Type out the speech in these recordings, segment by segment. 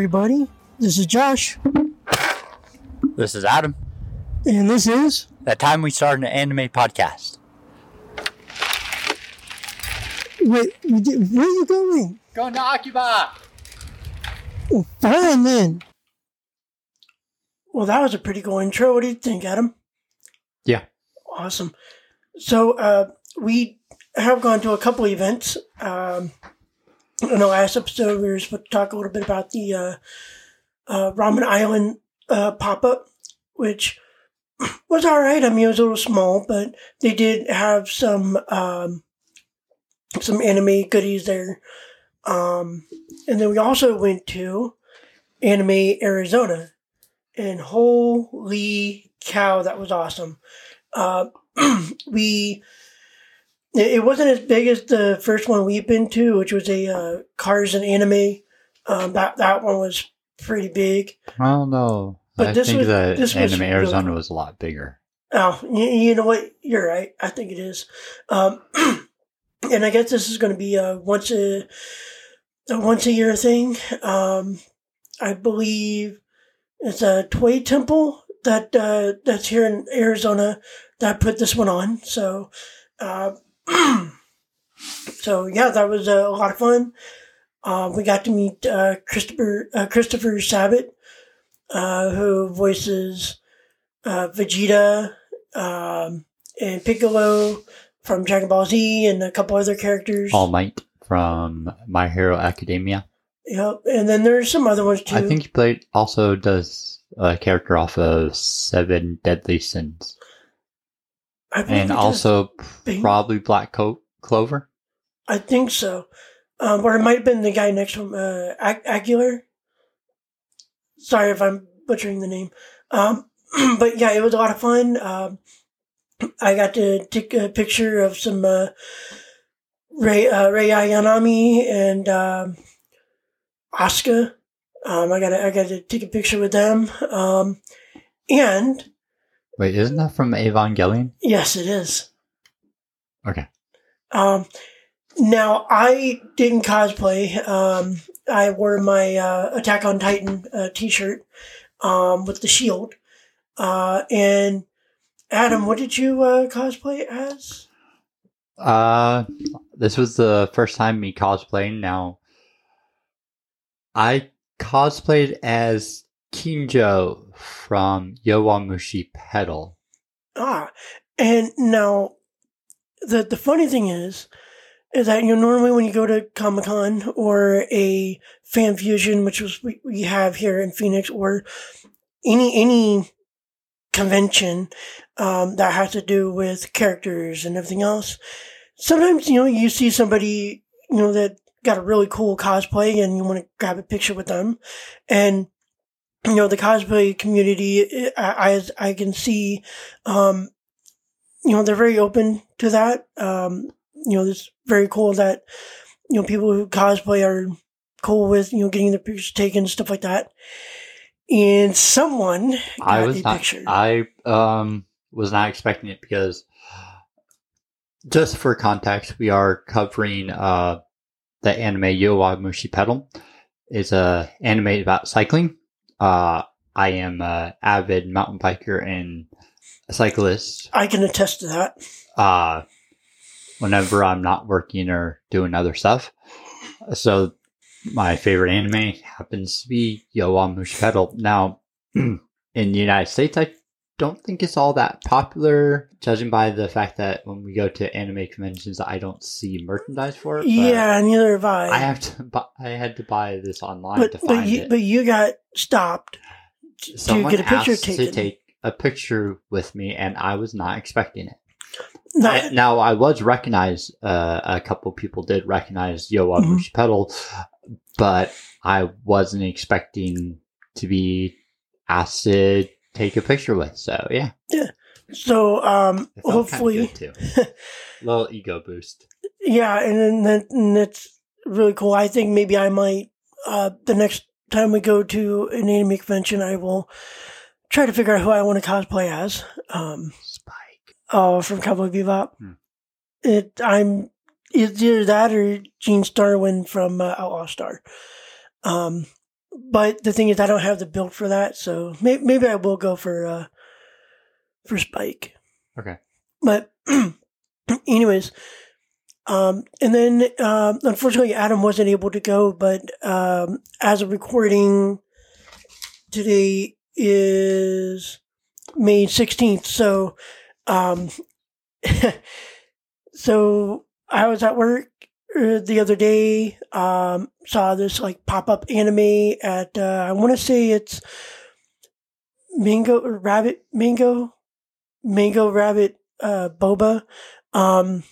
Hey, everybody. This is Josh, This is Adam. and this is. That time we started an anime podcast. Wait, we did- where are you going? Going to Akiba! Oh, fine then. Well, that was a pretty cool intro. What do you think, Adam? Yeah. Awesome. So, uh, we have gone to a couple events. Um, in the last episode, we were supposed to talk a little bit about the uh, uh, Ramen Island uh, pop up, which was all right. I mean, it was a little small, but they did have some um, some anime goodies there. Um, and then we also went to Anime Arizona, and holy cow, that was awesome. Uh, we it wasn't as big as the first one we've been to, which was a uh, Cars and Anime. Um, that that one was pretty big. Well, no. But I this think was- the this was Anime really Arizona cool. was a lot bigger. Oh, you, you know what? You're right. I think it is. Um, and I guess this is going to be a once a, a once a year thing. Um, I believe it's a Toy Temple that uh, that's here in Arizona that put this one on. So, uh, so yeah, that was uh, a lot of fun. Uh, we got to meet uh, Christopher uh, Christopher Sabat, uh, who voices uh, Vegeta um, and Piccolo from Dragon Ball Z and a couple other characters. All Might from My Hero Academia. Yep. And then there's some other ones too. I think he played also does a character off of Seven Deadly Sins. And also Bing. probably Black Co- Clover. I think so. Um, or it might have been the guy next to him, uh, Ag- Aguilar. Sorry if I'm butchering the name. Um, but yeah, it was a lot of fun. Um, I got to take a picture of some uh, Ray uh, Rei Ayanami and um, Asuka. Um, I got I got to take a picture with them. Um, and Wait, isn't that from Evangelion? yes, it is. Okay. Um, now I didn't cosplay. Um, I wore my uh, Attack on Titan uh, T-shirt um, with the shield. Uh, and Adam, what did you uh, cosplay as? Uh, this was the first time me cosplaying. Now, I cosplayed as Kinjo from Yowamushi Pedal. Ah, and now the the funny thing is, is that you know normally when you go to Comic Con or a Fan Fusion, which was we, we have here in Phoenix, or any any convention um, that has to do with characters and everything else, sometimes you know you see somebody you know that got a really cool cosplay and you want to grab a picture with them, and you know the cosplay community, I I, I can see um, you know, they're very open to that. Um, you know, it's very cool that, you know, people who cosplay are cool with, you know, getting their pictures taken, and stuff like that. And someone I was not. picture. I um was not expecting it because, just for context, we are covering uh the anime Yowamushi Pedal. It's a anime about cycling. Uh, I am a avid mountain biker and a cyclist. I can attest to that. uh, whenever I'm not working or doing other stuff. So my favorite anime happens to be Yowamushi Pedal. Now, in the United States, I don't think it's all that popular, judging by the fact that when we go to anime conventions, I don't see merchandise for it. Yeah, neither have I. I have to. Buy, I had to buy this online but to but find you it. but you got stopped to Someone get a picture asked taken. to take a picture with me, and I was not expecting it. Not- I- now I was recognized. Uh, a couple people did recognize Yowamushi Mm-hmm. Pedal, but I wasn't expecting to be asked take a picture with. So yeah, yeah. so um, hopefully, kinda good too. Little ego boost. yeah, and then that, and that's really cool. I think maybe I might uh, the next time we go to an anime convention, I will try to figure out who I want to cosplay as. Um, Spike. uh, from Cowboy Bebop. Hmm. It I'm it's either that or Gene Starwin from uh, Outlaw Star. Um, but the thing is, I don't have the build for that, so may- maybe I will go for uh, for Spike. Okay. But anyways, um, and then um, unfortunately Adam wasn't able to go. But um, as of recording, today is May sixteenth. So, um, so I was at work uh, the other day. Um, saw this like pop up anime at uh, I want to say it's Mango Rabbit Mango Mango Rabbit uh, Boba. Um,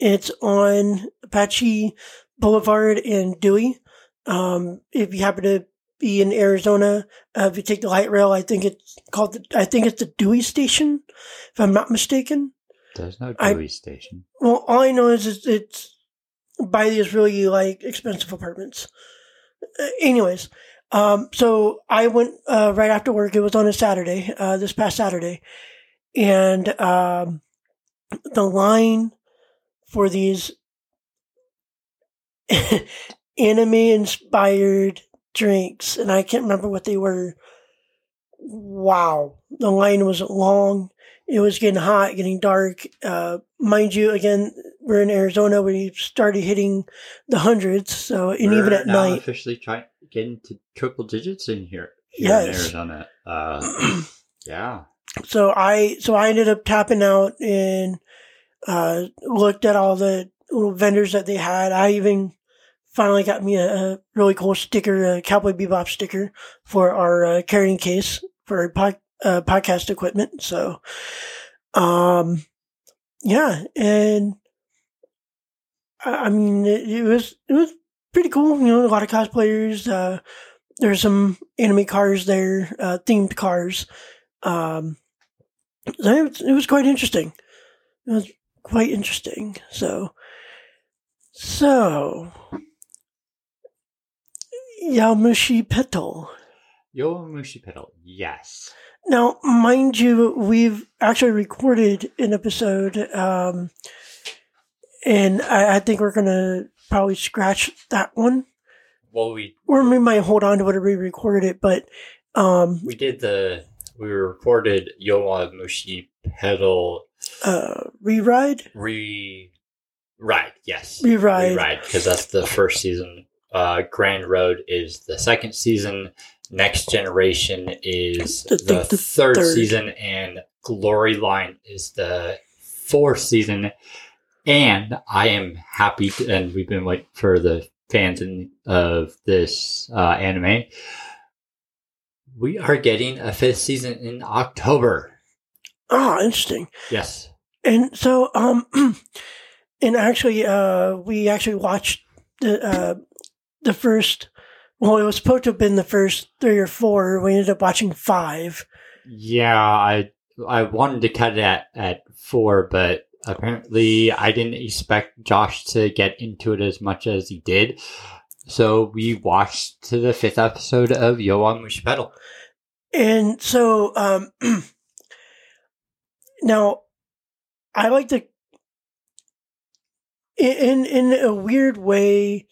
it's on Apache Boulevard and Dewey. Um, if you happen to be in Arizona, uh, if you take the light rail, I think it's called, the, I think it's the Dewey station, if I'm not mistaken. There's no I- Dewey station. Well, all I know is it's, by these really like expensive apartments. Anyways, um, so I went uh, right after work. It was on a Saturday, uh, this past Saturday, and um, the line for these anime inspired drinks, and I can't remember what they were. Wow, the line was long. It was getting hot, getting dark. Uh, mind you, again, we're in Arizona. We started hitting the hundreds, so and even We're at now night, officially trying getting to triple digits in here. here in Arizona. Uh, yeah. so I so I ended up tapping out and uh, looked at all the little vendors that they had. I even finally got me a, a really cool sticker, a Cowboy Bebop sticker for our uh, carrying case for our pod, uh, podcast equipment. So, um, yeah, and I, mean, it, it was it was pretty cool. You know, a lot of cosplayers. Uh, there's some anime cars there, uh, themed cars. Um, it, was- it was quite interesting. It was quite interesting. So, so Yamushi Petal. Yomushi pedal. Yes. Now, mind you, we've actually recorded an episode, um, and I, I think we're gonna probably scratch that one, Well, we or we might hold on to it or re-recorded it. But um, we did the we recorded Yowa Mushi pedal uh, re-ride, re ride. Yes, re-ride. because that's the first season. Uh, Grand Road is the second season. Next Generation is I the, the third, third. season, and Glory Line is the fourth season. And I am happy, to, and we've been waiting for the fans in, of this uh, anime. We are getting a fifth season in October. Oh, interesting. Yes. And so, um, and actually, uh, we actually watched the uh, the first. Well, it was supposed to have been the first three or four. We ended up watching five. Yeah, I I wanted to cut it at, at four, but apparently I didn't expect Josh to get into it as much as he did. So we watched to the fifth episode of Yowamushi Pedal. And so, um, now I like to, in in a weird way,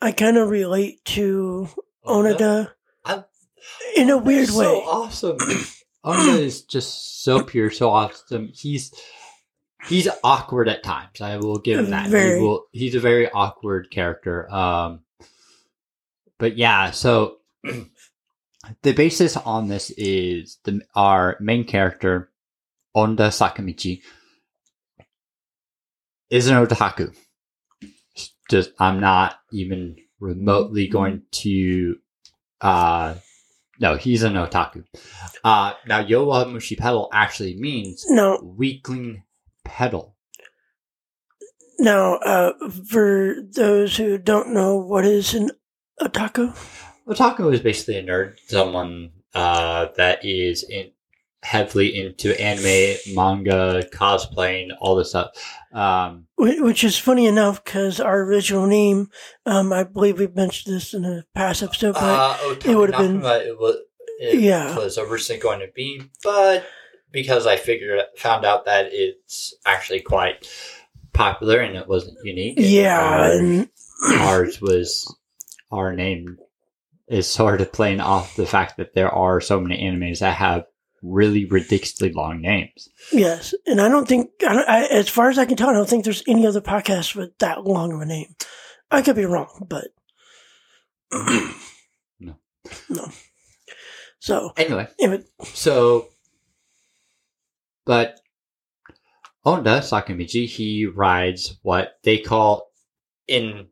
I kind of relate to Onoda I- in a weird so way. So awesome. Onoda is just so pure, so awesome. He's he's awkward at times. I will give him that. Very. He will, he's a very awkward character. Um, but yeah, so the basis on this is the our main character Onda Sakamichi is an otaku. Just I'm not even remotely going to uh no, he's an otaku. Uh now Yowa Mushi pedal actually means no. weakling pedal. now, uh, for those who don't know, what is an otaku? Otaku is basically a nerd, someone uh, that is in, heavily into anime, manga, cosplaying, all this stuff. Um Which is funny enough because our original name, um, I believe we mentioned this in a past episode, but Uh, it would've been- it was, it Yeah. was originally going to be, but because I figured found out that it's actually quite popular and it wasn't unique. yeah, ours, and ours was our name is sort of playing off the fact that there are so many animes that have really ridiculously long names. Yes, and I don't think, I don't, I, as far as I can tell, I don't think there's any other podcast with that long of a name. I could be wrong, but No. no. So Anyway, anyway, so, but Onda Sakamichi, he rides what they call in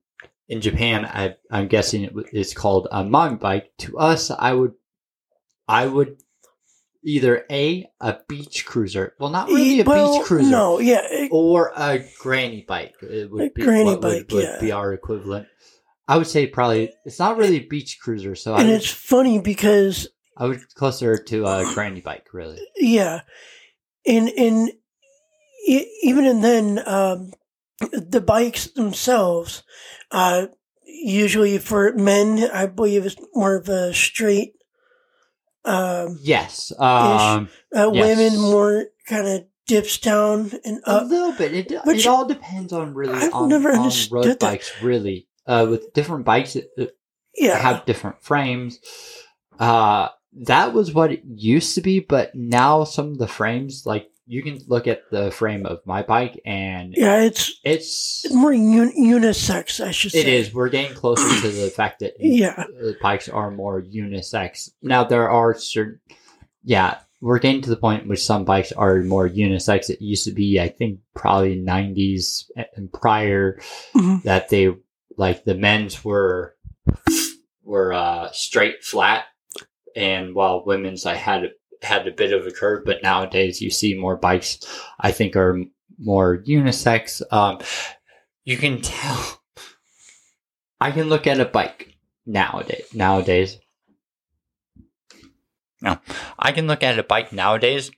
in Japan. I, I'm guessing it, it's called a mountain bike. To us, I would, I would either a a beach cruiser. Well, not really a well, beach cruiser. No, yeah, it- or a granny bike. It would A be granny what bike, would, would yeah. be our equivalent. I would say probably it's not really a beach cruiser, so I and would, it's funny because I would closer to a granny bike, really. yeah, and and e- even and then um, the bikes themselves, uh, usually for men, I believe it's more of a straight. Um, Yes, um, uh, Yes. Women more kind of dips down and up a little bit. It, it all depends on really I've on, never understood road that. bikes. Really, uh, with different bikes that that Yeah, have different frames. Uh, that was what it used to be, but now some of the frames, like you can look at the frame of my bike, and yeah, it's it's more un- unisex, I should say. It is. We're getting closer to the fact that Yeah. uh, bikes are more unisex. Now there are certain, yeah, we're getting to the point in which some bikes are more unisex. It used to be, I think, probably '90s and prior Mhm. that they like the men's were were uh, straight flat, and while women's I had had a bit of a curve. But nowadays you see more bikes. I think are more unisex. Um, you can tell. I can look at a bike nowadays. Nowadays, no, I can look at a bike nowadays,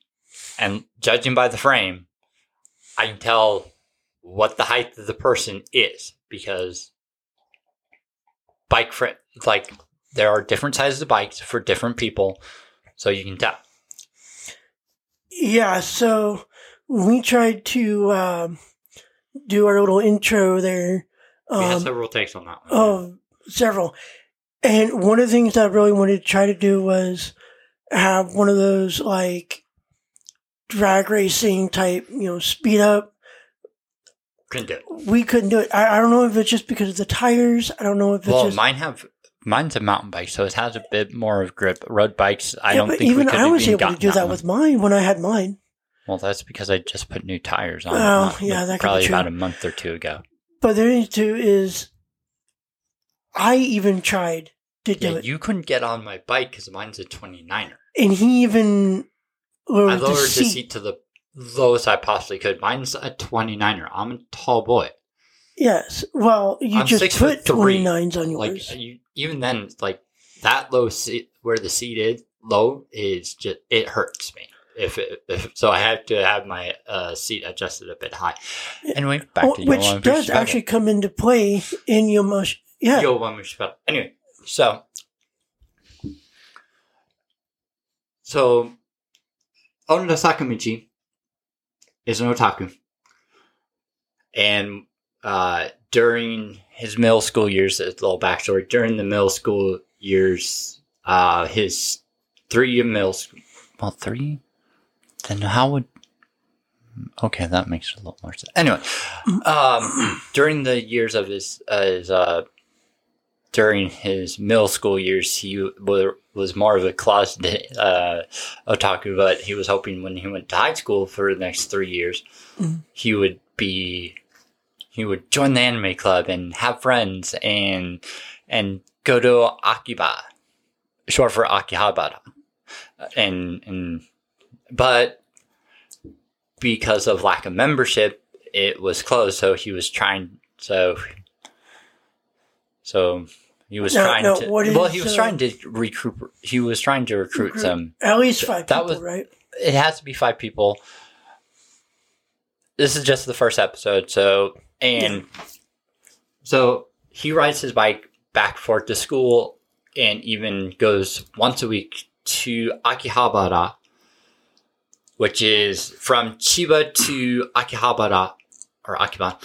and judging by the frame, I can tell what the height of the person is because bike frame like there are different sizes of bikes for different people, so you can tell. Yeah, so we tried to um, do our little intro there. we had Um, several takes on that one. of several. And one of the things that I really wanted to try to do was have one of those like drag racing type, you know, speed up. couldn't do it. We couldn't do it. I, I don't know if it's just because of the tires. I don't know if it's Well, just. mine have mine's a mountain bike, so it has a bit more of grip. Road bikes, I Yeah, don't but think even we could I was even able to do that one. with mine when I had mine. Well, that's because I just put new tires on. Oh, not- yeah, that could be probably about a month or two ago. But the thing too is, I even tried to do Yeah, it, you couldn't get on my bike because mine's a 29er. and he even lowered, I lowered the the seat. seat to the lowest I possibly could. Mine's a 29er. I'm a tall boy. Yes. Well, you I'm just put 29s on Like yours. you, even then, like that low seat where the seat is low is just it hurts me. If, it, if so, I have to have my uh, seat adjusted a bit high. Anyway, back Well, to which Yola does Mushibata. actually come into play in your mush. Yeah. Yo, one Mushibata. Anyway, so so Onoda Sakamichi is an otaku, and uh, during his middle school years, a little backstory. During the middle school years, uh, his three year middle school. Well, three. Then how would? Okay, that makes a lot more sense. Anyway, um, during the years of his, uh, his uh, during his middle school years, he was more of a closeted uh, otaku, but he was hoping when he went to high school for the next three years, Mhm. he would be he would join the anime club and have friends and and go to Akiba, short for Akihabara, and and but because of lack of membership, it was closed. So he was trying. So so he was Now- trying now, to. well, is, he was uh, trying to recruit. He was trying to recruit Recruit. some At least five That people, was- right? it has to be five people. This is just the first episode, so and so he rides his bike back and forth to school and even goes once a week to Akihabara, which is from Chiba to Akihabara or Akiba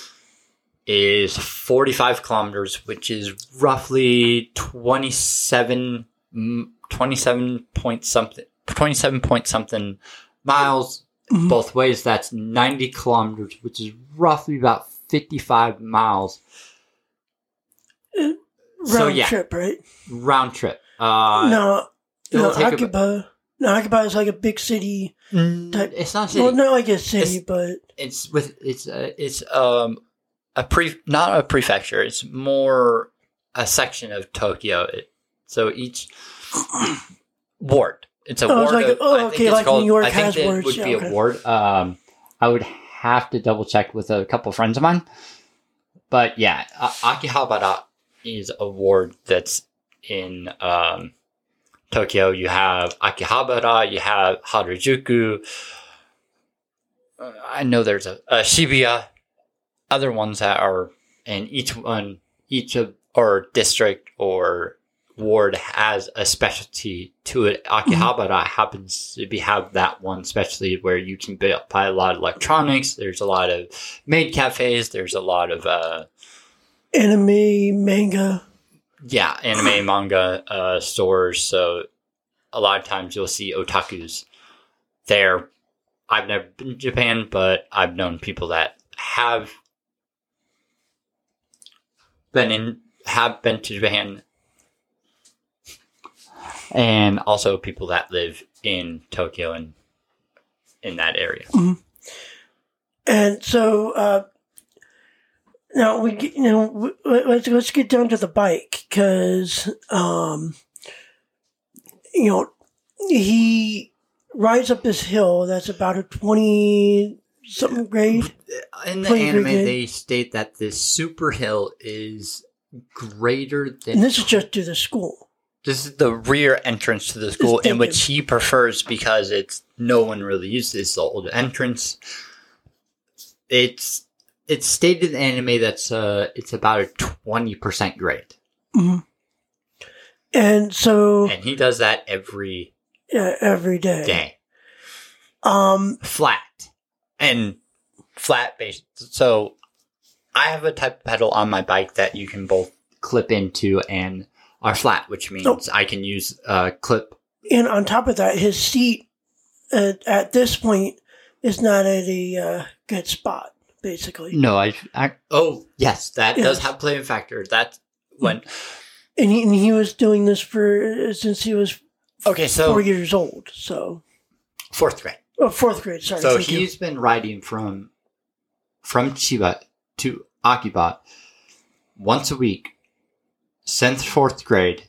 is 45 kilometers, which is roughly 27, mm, 27 point something, 27 point something miles Mhm. both ways. That's 90 kilometers, which is roughly about 55 miles round so, yeah. trip, right? round trip. Uh, no, no, take Akiba. No, Akiba is like a big city. mm, type- it's not city. Well, not like a city, It's- but it's with it's uh, it's um a pre not a prefecture. It's more a section of Tokyo. It, so each ward. It's a Oh, it's ward. like- of, oh, I think okay, it's like New York I think has it wards, would yeah, be okay. a ward. Um, I would have to double check with a couple friends of mine. But yeah, Akihabara is a ward that's in um, Tokyo. You have Akihabara, you have Harajuku. Uh, I know there's a, a Shibuya, other ones that are, in each one, each of or district or ward has a specialty to it. Akihabara happens to be have that one specialty where you can buy, buy a lot of electronics. There's a lot of maid cafes. There's a lot of uh, anime, manga. yeah, anime manga uh, stores. So a lot of times you'll see otakus there. I've never been to Japan, but I've known people that have been in have been to Japan, and also people that live in Tokyo and in that area. And so uh, now we get, you know w- w- let's let's get down to the bike because um, you know he rides up this hill that's about a twenty something grade. In the anime, good. they state that this super hill is greater than And this is just to the school. This is the rear entrance to the school, in which he prefers because it's no one really uses the old entrance. It's it's stated in the anime that's uh it's about a twenty percent grade, And so and he does that every yeah, every day. day, Um, flat and flat base. So I have a type of pedal on my bike that you can both clip into and are flat, which means Oh. I can use uh clip and on top of that, his seat at, at this point is not at a uh, good spot. Basically, No, I, I oh yes, that does have play in factor. That when and he, and he was doing this for since he was okay, so four years old. So, fourth grade. oh, fourth grade. Sorry. so thank you. he's been riding from from Chiba to Akiba once a week since fourth grade,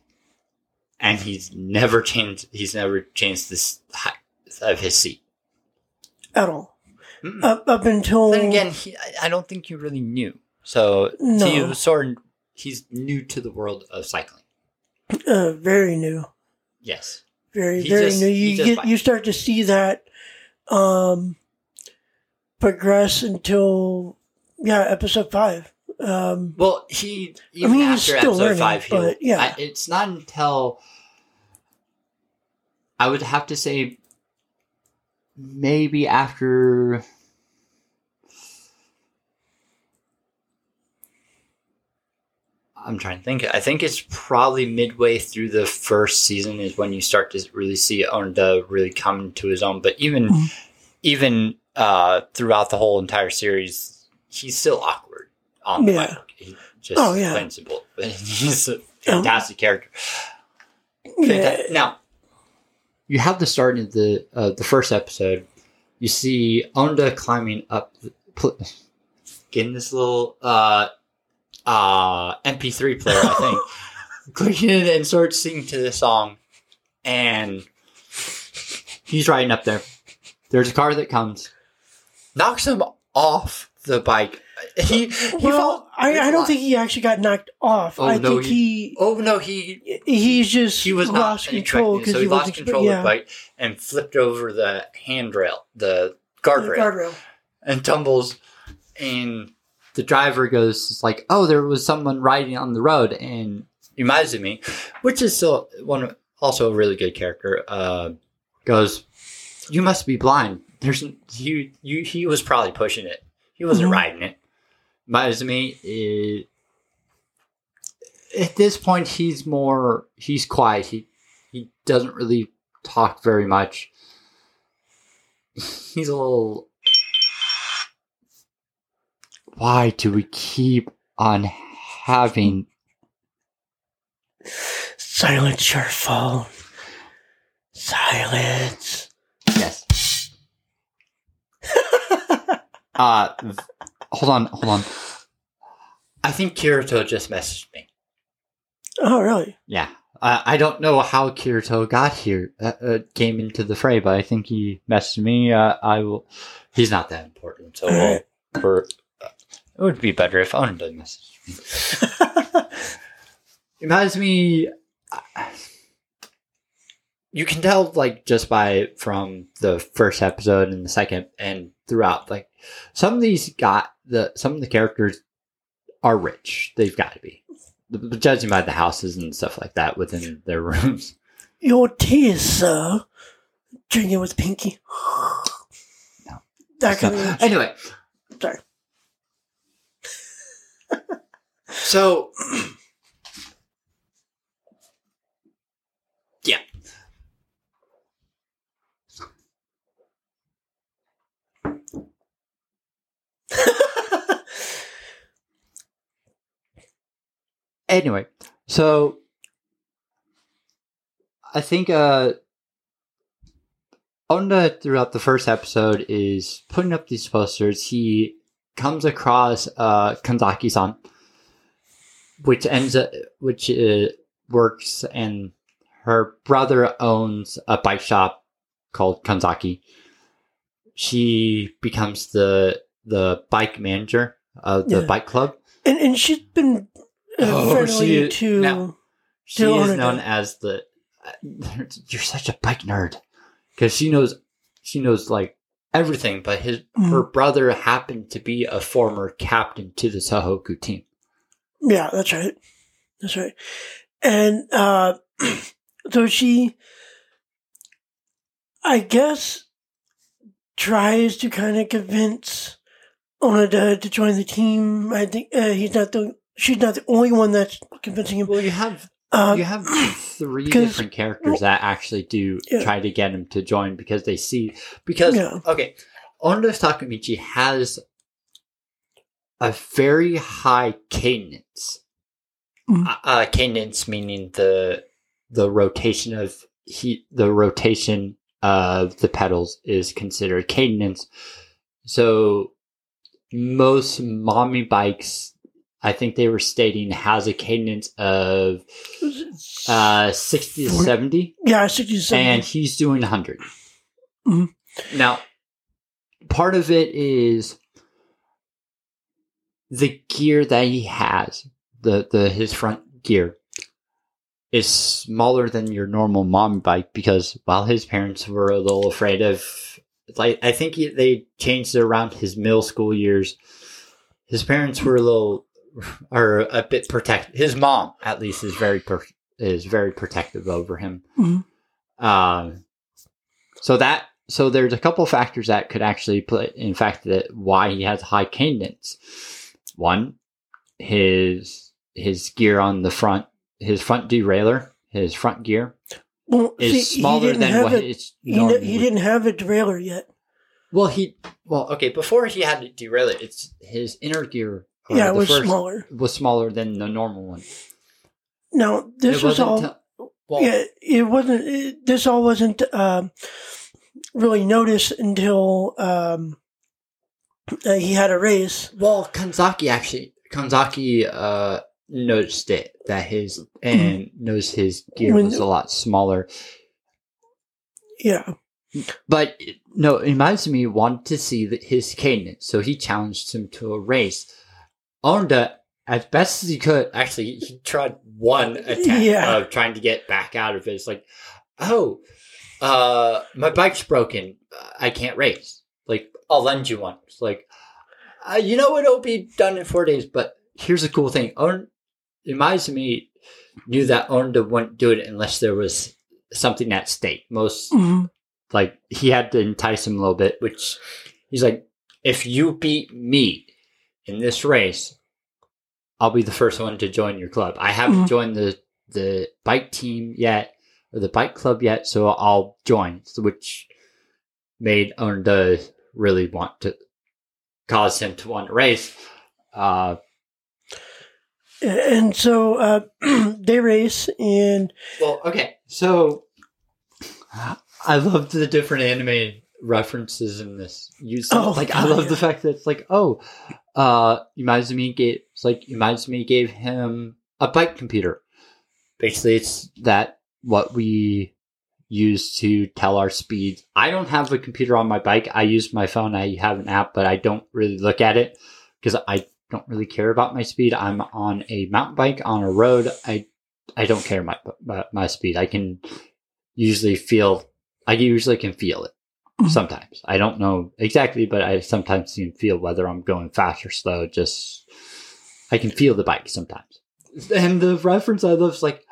and he's never changed. He's never changed this height of his seat. at all Mm-mm. up up until Then again, he, I- don't think you really knew. So No. he was sort of he's new to the world of cycling. uh, very new, Yes. very He very just- new. You get you start to see that um progress until yeah episode five. Um, Well, he. Even mean, he's after still episode learning, five, he'll, but, yeah. I, it's not until I would have to say maybe after. I'm trying to think. I think it's probably midway through the first season is when you start to really see Onda really come to his own. But even Mhm. even uh, throughout the whole entire series, he's still awkward on the Yeah. bike. He just Oh, yeah. plain simple. He's a fantastic character. yeah, Now, you have the start of the uh, the first episode. You see Onda climbing up, the, pl- getting this little uh, uh, MP3 player, I think, clicking it and starts singing to the song, and he's riding up there. There's a car that comes, knocks him off the bike. He, he well, I, I don't think he actually got knocked off. Oh, I no, think he, Oh no, he he's just he was not lost control because so he, he lost wasn't control yeah, of the bike and flipped over the handrail, the guardrail, guardrail. and tumbles. And the driver goes like, "Oh, there was someone riding on the road," and Imaizumi, which is still one, of- also a really good character, uh, goes, "You must be blind. There's you, you. He was probably pushing it. He wasn't Mhm. riding it." Maizumi is at this point he's more he's quiet. He he doesn't really talk very much. He's a little why do we keep on having Silence your phone. Silence. yes uh hold on hold on I think Kirito just messaged me. oh, really? yeah uh, i don't know how kirito got here uh, uh, came into the fray but i think he messaged me uh, i will He's not that important, so Alright. we'll, for, it would be better if Owen did message me. reminds me you can tell like just by from the first episode and the second and throughout like some of these got the some of the characters are rich they've got to be But judging by the houses and stuff like that within their rooms Your tears, sir. Drinking with Pinky. No. That So, kind of. anyway Sorry. So, yeah. anyway so i think uh Onda throughout the first episode is putting up these posters. He comes across uh Kanzaki-san, which ends up, which uh, works and her brother owns a bike shop called Kanzaki. She becomes the the bike manager of the Yeah. bike club. and, and she's been uh, Oh, friendly she- to. now- She To is Onoda. known as the. You're such a bike nerd, because she knows, she knows like everything. But his Mhm. her brother happened to be a former captain to the Sohoku team. Yeah, that's right. That's right. And uh so she I guess tries to kind of convince Onoda to join the team. I think uh, he's not the she's not the only one that's convincing him. Well, you have Uh, you have three different characters that actually do Yeah. try to get him to join because they see because Yeah. okay, Onoda Takamichi has a very high cadence. Uh, uh, cadence meaning the the rotation of he the rotation of the pedals is considered cadence. So most mommy bikes, I think they were stating, has a cadence of uh, sixty to 70. yeah, 67. and he's doing 100 Mhm. Now, part of it is the gear that he has, the the his front gear is smaller than your normal mom bike because while his parents were a little afraid of like I think he, they changed it around his middle school years. His parents were a little are a bit protective. His mom, at least, is very per, is very protective over him. Mhm. Um, so that so there's a couple factors that could actually play in fact that why he has high cadence. One, his his gear on the front, his front derailleur, his front gear well, is see, smaller than what it. it's He, normally. he didn't have a derailleur yet. Well, he well okay before he had to derail it. It's his inner gear. Yeah, it was smaller. Was smaller than the normal one. Now, this It was all. till- well, yeah, it wasn't. It, this all wasn't um, really noticed until um, uh, he had a race. Well, Kanzaki actually, Kanzaki uh, noticed it that his and noticed his gear was a lot smaller. Yeah, But no, Imaizumi wanted to see that his cadence, so he challenged him to a race. Onda, as best as he could, actually he tried one attempt Yeah. of trying to get back out of it. It's like, oh, uh, my bike's broken. I can't race. Like, I'll lend you one. It's like, uh, you know? It'll be done in four days. But here's the cool thing: On, Imaizumi knew that Onda wouldn't do it unless there was something at stake. Most Mhm. like he had to entice him a little bit. which he's like, if you beat me, in this race, I'll be the first one to join your club. I haven't Mhm. joined the the bike team yet or the bike club yet, so I'll join." So which made Onda really want to cause him to want to race. Uh, And so uh, they race, and Well, okay. So I love the different anime references in this. You said, Oh, like I love yeah. the fact that it's like, oh, uh Imaizumi gave it's like Imaizumi gave him a bike computer. Basically it's that what we use to tell our speeds. I don't have a computer on my bike. I use my phone. I have an app, but I don't really look at it because I don't really care about my speed. I'm on a mountain bike on a road. I I don't care my my, my speed. I can usually feel. I usually can feel it. Mhm. Sometimes I don't know exactly, but I sometimes can feel whether I'm going fast or slow. Just I can feel the bike sometimes. And the reference I love is like,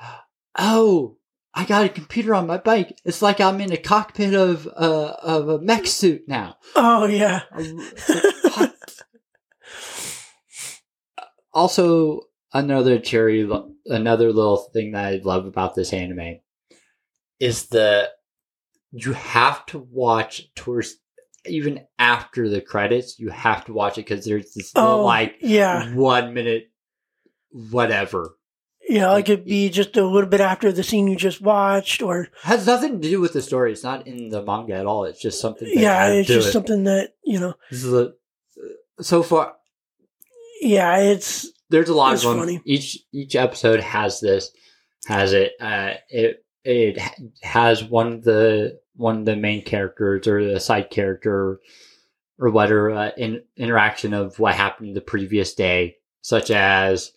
oh, I got a computer on my bike. It's like I'm in a cockpit of uh, of a mech suit now. oh yeah, What? Also, another cherry, another little thing that I love about this anime is the you have to watch towards even after the credits. You have to watch it because there's this oh, little, oh like yeah, one minute whatever yeah. Like it'd be just a little bit after the scene you just watched, or has nothing to do with the story. It's not in the manga at all. It's just something. Yeah, it's just it. something that you know. This is a, so far Yeah, it's there's a lot of them. funny. Each each episode has this, has it. Uh, it it has one of the one of the main characters or the side character or whatever uh, in, interaction of what happened the previous day, such as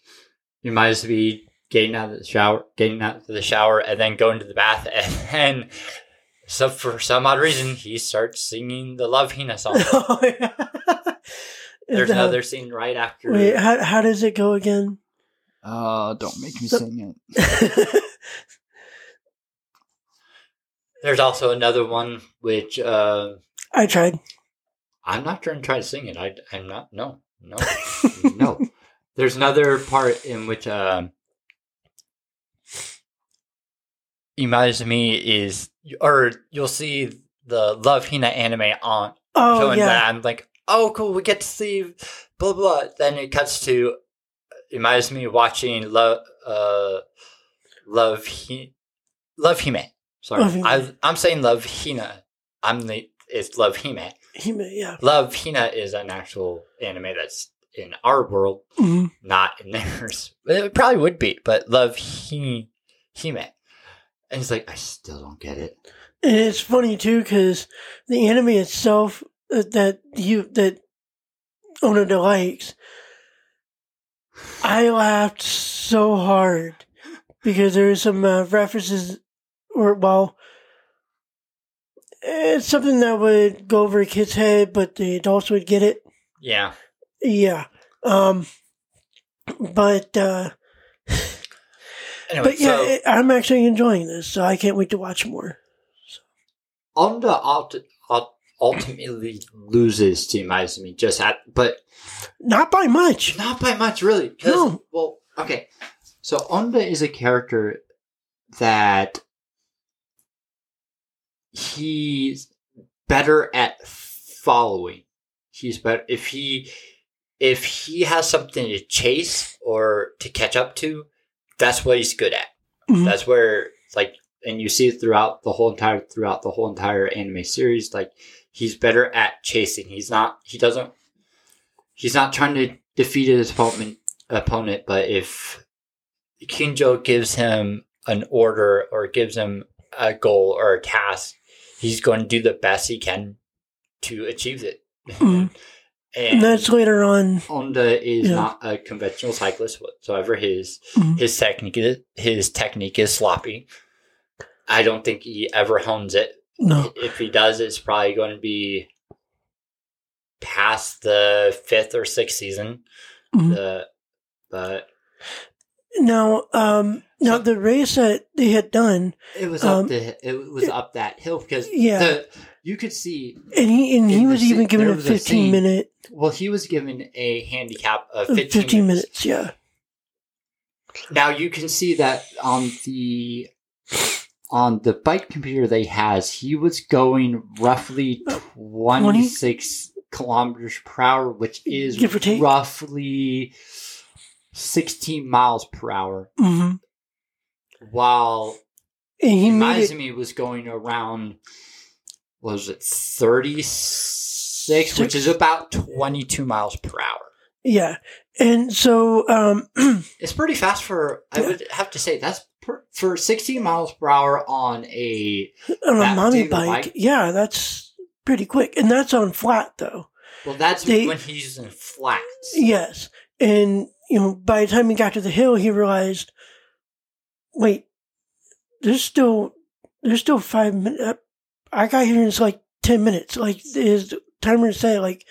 you might as be getting out of the shower, getting out of the shower, and then going to the bath, and then. So for some odd reason, he starts singing the Love Hina song. oh, yeah. There's The- another scene right after. Wait, how how does it go again? Uh, don't make me So- sing it. There's also another one which uh, I tried. I'm not trying to try to sing it. I, I'm not. No, no, no. There's another part in which um, Imaizumi is, or you'll see the Love Hina anime on Oh showing yeah, that. I'm like, oh, cool. We get to see blah blah. Then it cuts to Imaizumi watching Love, uh, Love Hi- Love Hime. Sorry, Love Hime. I, I'm saying Love Hina. I'm the it's Love Hime. Hime, yeah. Love Hina is an actual anime that's in our world, Mhm. not in theirs. It probably would be, but Love Hi- Hime. And it's like, I still don't get it. And it's funny too because the anime itself that you that Onoda likes, I laughed so hard because there were some uh, references, or well, it's something that would go over a kid's head, but the adults would get it. Yeah. Yeah. Um. But uh, Anyway, but yeah, so it, I'm actually enjoying this, so I can't wait to watch more. Onda ult- ult- ultimately loses to Maizumi just at, but Not by much. not by much, really. No. Well, okay. So Onda is a character that he's better at following. He's better if he if he has something to chase or to catch up to. That's what he's good at. Mhm. That's where like, and you see it throughout the whole entire throughout the whole entire anime series. Like he's better at chasing. He's not. He doesn't. He's not trying to defeat his opponent. Opponent, but if Kinjo gives him an order or gives him a goal or a task, he's going to do the best he can to achieve it. Mhm. and that's later on. Honda is Yeah. not a conventional cyclist whatsoever. His Mhm. his technique is, his technique is sloppy. I don't think he ever hones it. No. If he does, it's probably going to be past the fifth or sixth season. Mhm. The but Now, um, Now the race that they had done, It was Um, up the it was up that hill because Yeah. the, you could see and he and he In the was even given a was a fifteen scene- minute, well he was given a handicap of 15, 15 minutes. minutes. Yeah, Now you can see that on the on the bike computer they has he was going roughly 26 kilometers per hour which is Give or take. roughly 16 miles per hour hmm while and he made it. Mizumi was going around what was it 36 which is about 22 miles per hour Yeah, and so um, It's pretty fast for. I Yeah. would have to say that's per, for 16 miles per hour on a. on a mommy bike, bike? yeah, that's pretty quick, and that's on flat though. Well, that's They- when he's in flats. Yes, and you know, by the time he got to the hill, he realized, wait, there's still there's still five minutes. Uh, I got here in it's like ten minutes. Like his timer said, like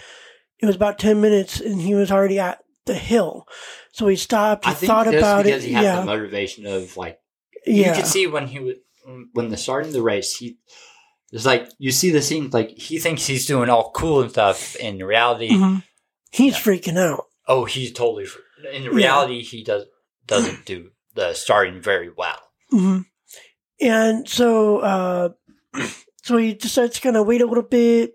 it was about ten minutes, and he was already at the hill. So he stopped. He I think thought about because it. he had Yeah, the motivation of like yeah, you could see when he was when the starting the race he. It's like you see the scene like He thinks he's doing all cool and stuff. In reality, Mhm. he's freaking out. oh, he's totally. In reality, he does doesn't do the starting very well. hmm And so, uh, so he decides to kind of wait a little bit.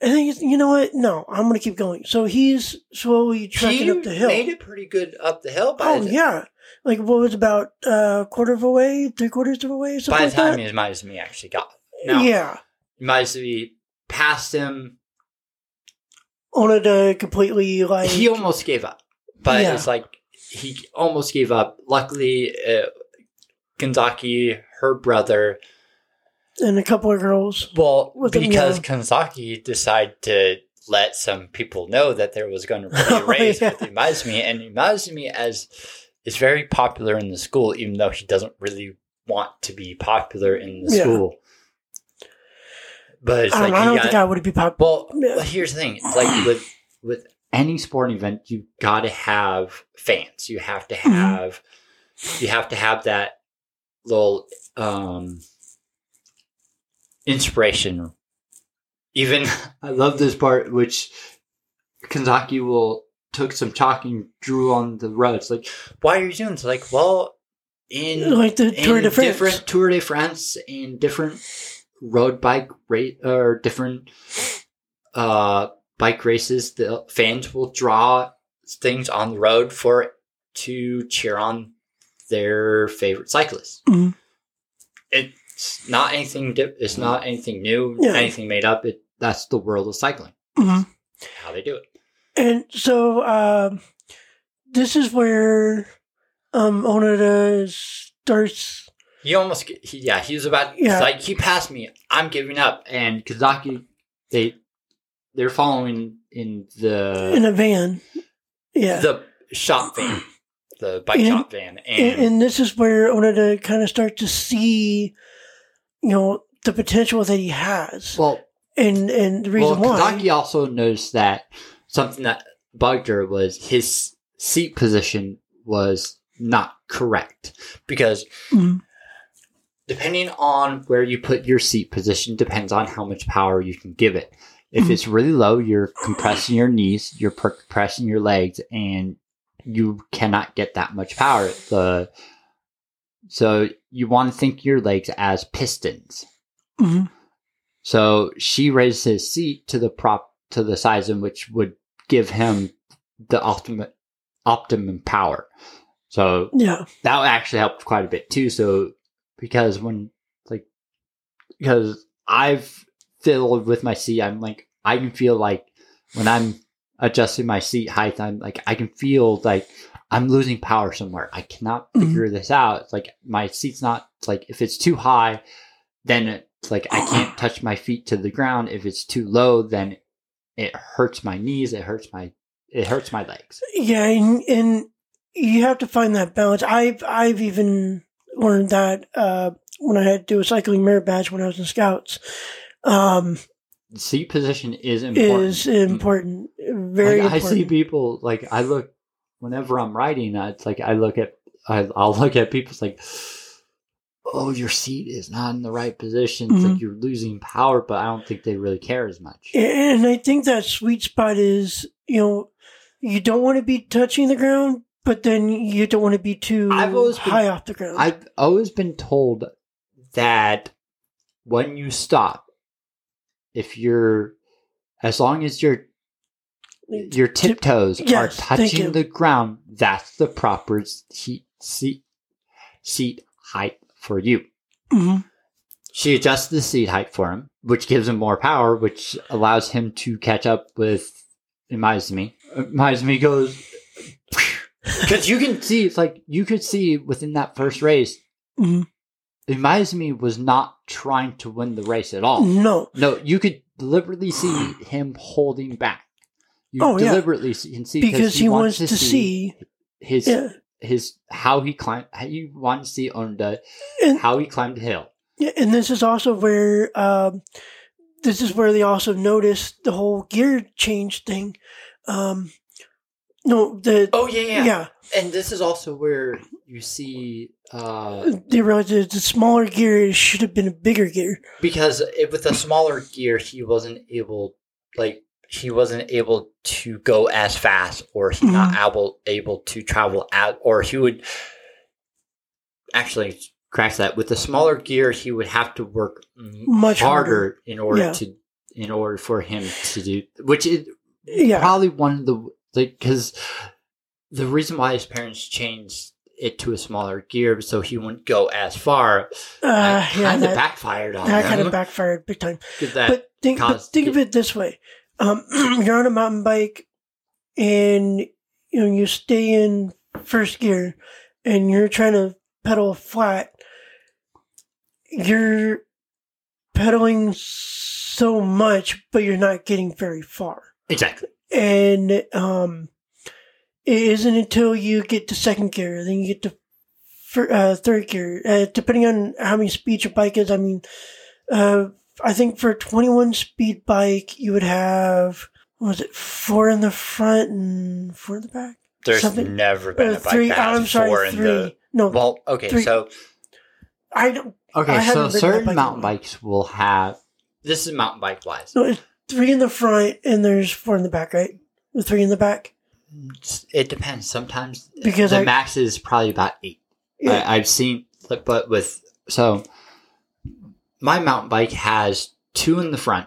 And then he's, you know what? No, I'm going to keep going. So he's slowly trekking he up the hill. made it pretty good up the hill. By oh yeah, like what was about uh, a quarter of a way, three quarters of a way, By the like time that. Mizumi actually got now, Yeah, Mizumi passed him. wanted to completely like he almost gave up. but Yeah. it's like He almost gave up. luckily uh, Kanzaki, her brother, and a couple of girls. well, them, because yeah. Kanzaki decided to let some people know that there was going to be a race yeah. with Imaizumi, and Imaizumi as is very popular in the school, even though he doesn't really want to be popular in the Yeah. school. But it's I like don't, I don't got- think I would be popular. well, Yeah. here's the thing: it's like with with any sporting event, you got to have fans. You have to Mhm. have you have to have that little um, inspiration. Even I love this part, which Kanzaki will took some chalk and drew on the roads. Like why are you doing? It's like, well, in like the Tour in de France. different Tour de France and different road bike rate or different uh bike races, the fans will draw things on the road for to cheer on their favorite cyclists. Mhm. It's not anything. Di- it's not anything new. Yeah. Anything made up. It that's the world of cycling. Mhm. how they do it. And so um, this is where um, Onoda starts. He almost. He, yeah, he was about. Yeah. Like he passed me. I'm giving up. And Kanzaki they they're following in the in a van. Yeah. The shop van, the bike And- shop van, and, and, and this is where Onoda kind of starts to see, you know, the potential that he has. well and and the reason well, why. Kanzaki also noticed that something that bugged her was his seat position was not correct. because Mhm. Depending on where you put your seat position depends on how much power you can give it. If Mhm. it's really low, you're compressing your knees, you're per- compressing your legs, and you cannot get that much power. The so you want to think your legs as pistons. Mhm. So she raised his seat to the prop to the size in which would give him the ultimate optimum power. So Yeah. that actually helped quite a bit too. So because when like because I've fiddled with my seat, I'm like I can feel like when I'm adjusting my seat height, I'm like I can feel like I'm losing power somewhere. I cannot Mhm. figure this out. It's like my seat's not like if it's too high, then it's like I can't touch my feet to the ground. If it's too low, then it hurts my knees. It hurts my it hurts my legs. Yeah, and, and you have to find that balance. I've I've even learned that uh, when I had to do a cycling merit badge when I was in Scouts. Um, Seat position is important. is important, very Like, I see people like I look whenever I'm writing. uh, It's like I look at I, I'll look at people it's like, oh, your seat is not in the right position. It's Mhm. like you're losing power, but I don't think they really care as much. And I think that sweet spot is, you know, you don't want to be touching the ground, but then you don't want to be too I've always been- high off the ground. I've always been told that when you stop, if you're, as long as your your tiptoes are Yes, you. touching the ground, that's the proper seat seat seat height for you. Mhm. She adjusts the seat height for him, which gives him more power, which allows him to catch up with Imaizumi. Imaizumi goes because you can see it's like you could see within that first race, Mhm. Imaizumi was not trying to win the race at all. No. No, you could deliberately see him holding back. You Oh, yeah. deliberately see, can see Because he wants to see, his yeah. His how he climbed. How you want to see Onda And, how he climbed the hill. yeah, and this is also where um, this is where they also noticed the whole gear change thing. Um, no, the Oh yeah, yeah. And this is also where you see uh they realized that the smaller gear should have been a bigger gear. because it, with a smaller gear, he wasn't able, like, he wasn't able to go as fast, or he not Mm-hmm. able able to travel out, or he would actually crash that with the smaller gear he would have to work Much harder, harder. in order Yeah. to in order for him to do which is Yeah, probably one of the because the reason why his parents changed it to a smaller gear so he wouldn't go as far uh, yeah, of that, backfired on that him. kind of backfired big time. that- but think, but think of it- it this way: um, you're on a mountain bike, and you know you stay in first gear, and you're trying to pedal flat. You're pedaling so much, but you're not getting very far. exactly And um, it isn't until you get to second gear, then you get to fir- uh, third gear. Uh, depending on how many speed your bike is, I mean, uh, I think for a 21 speed bike, you would have, what was it, four in the front and four in the back? There's Something- never been Uh, a bike three, that has I'm sorry, four in three. the. no, Well, okay, three. so I don't, okay haven't so certain bike mountain while. bikes will have this is mountain bike wise. no, it's three in the front and there's four in the back, right? The three in the back? It depends. Sometimes Because the I, max is probably about eight yeah, I, I've seen, but with so my mountain bike has two in the front,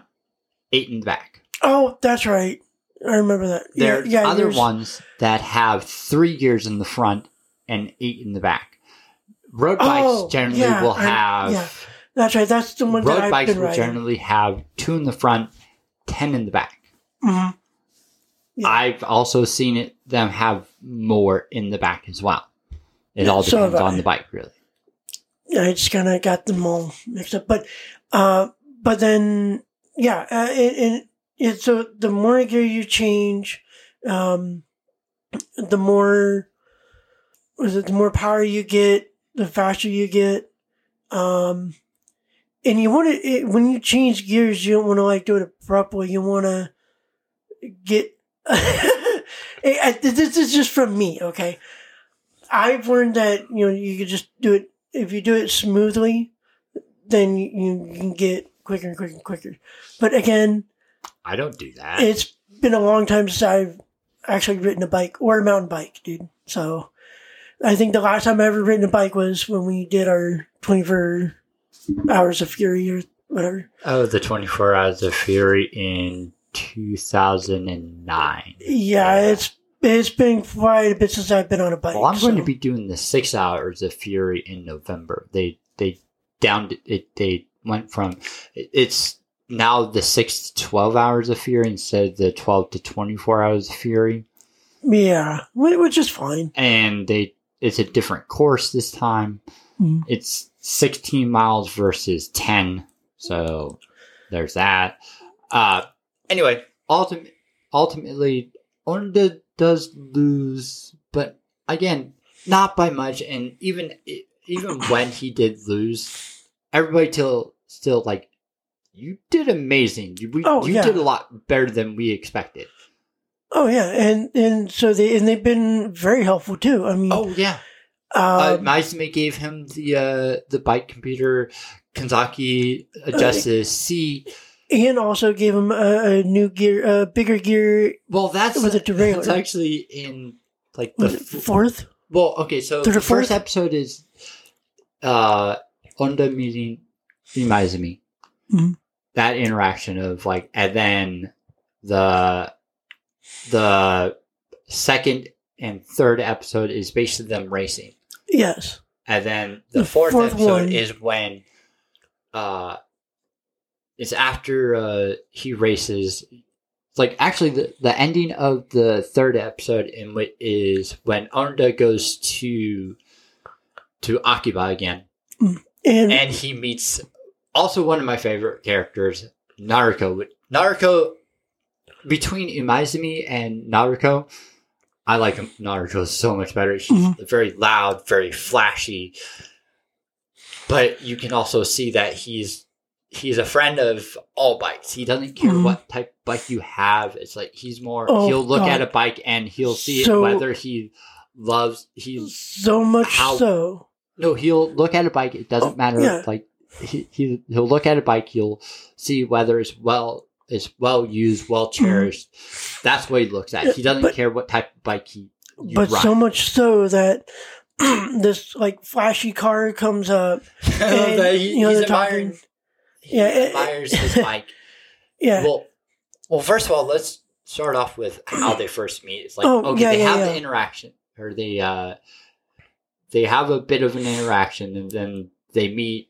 eight in the back. oh, that's right. I remember that. There's yeah, yeah, other yours- ones that have three gears in the front and eight in the back. Road Oh, bikes generally yeah, will I- have yeah. That's right. That's the one that road I've bikes will riding. generally have two in the front, ten in the back. Mhm. Yeah. I've also seen it them have more in the back as well. It all depends I. on the bike, really. I just kind of got them all mixed up. But, uh, but then, yeah, uh, it, it, it, so the more gear you change, um, the more, was it, the more power you get, the faster you get. Um, and you want to, when you change gears, you don't want to like do it abruptly. You want to get, this is just from me, okay? I've learned that, you know, you can just do it, if you do it smoothly, then you, you can get quicker and quicker and quicker. But again, I don't do that. it's been a long time since I've actually ridden a bike or a mountain bike, dude. So I think the last time I ever ridden a bike was when we did our 24 hours of fury or whatever. Oh, the 24 Hours of Fury in 2009. Yeah, it's it's been quite a bit since I've been on a bike. Well, I'm going to be doing the six hours of Fury in November. They they downed it. they went from it's now the six to 12 hours of Fury instead of the 12 to 24 hours of Fury, yeah, whi- which is fine. and they it's a different course this time. Mhm. It's 16 miles versus 10, so there's that. Uh, anyway, ultimate, ultimately, Onda does lose, but again, not by much. And even even when he did lose, everybody till still like you did amazing. You we, Oh, you yeah. did a lot better than we expected. Oh yeah, and and so they and they've been very helpful too. I mean, Oh yeah, Uh, Um, Maizumi gave him the uh, the bike computer. Kanzaki adjusted his seat. And also gave him a, a new gear, a bigger gear. Well, that's With a derailleur. That's actually in like the fourth? Well, okay, so or the first episode is uh Onda meeting Imaizumi. Mhm. That interaction of like and then the the second and third episode is basically them racing. Yes. And then the, The fourth, fourth episode one- is when uh it's after uh he races like actually the, the ending of the third episode in which is when Onda goes to to Akiba again And, and he meets also one of my favorite characters, Naruko. Naruko between Imaizumi and Naruko, I like Naruko so much better. He's Mhm. very loud, very flashy, but you can also see that he's he's a friend of all bikes. He doesn't care Mhm. what type of bike you have. It's like he's more. Oh, he'll look God. at a bike and he'll see So- whether he loves he so much How- so. no, he'll look at a bike. It doesn't Oh, matter. yeah. Like he, he he'll look at a bike. He'll see whether it's well it's well used, well cherished. That's what he looks at. Mm-hmm. He doesn't but- care what type of bike he you But ride. so much so that this like flashy car comes up. and, he- you know, he's admiring. talking- Yeah, it- admires his bike. Yeah. Well, well, first of all, let's start off with how they first meet. It's like Oh, okay, yeah, they yeah, have yeah. the interaction, or they uh, they have a bit of an interaction, and then they meet.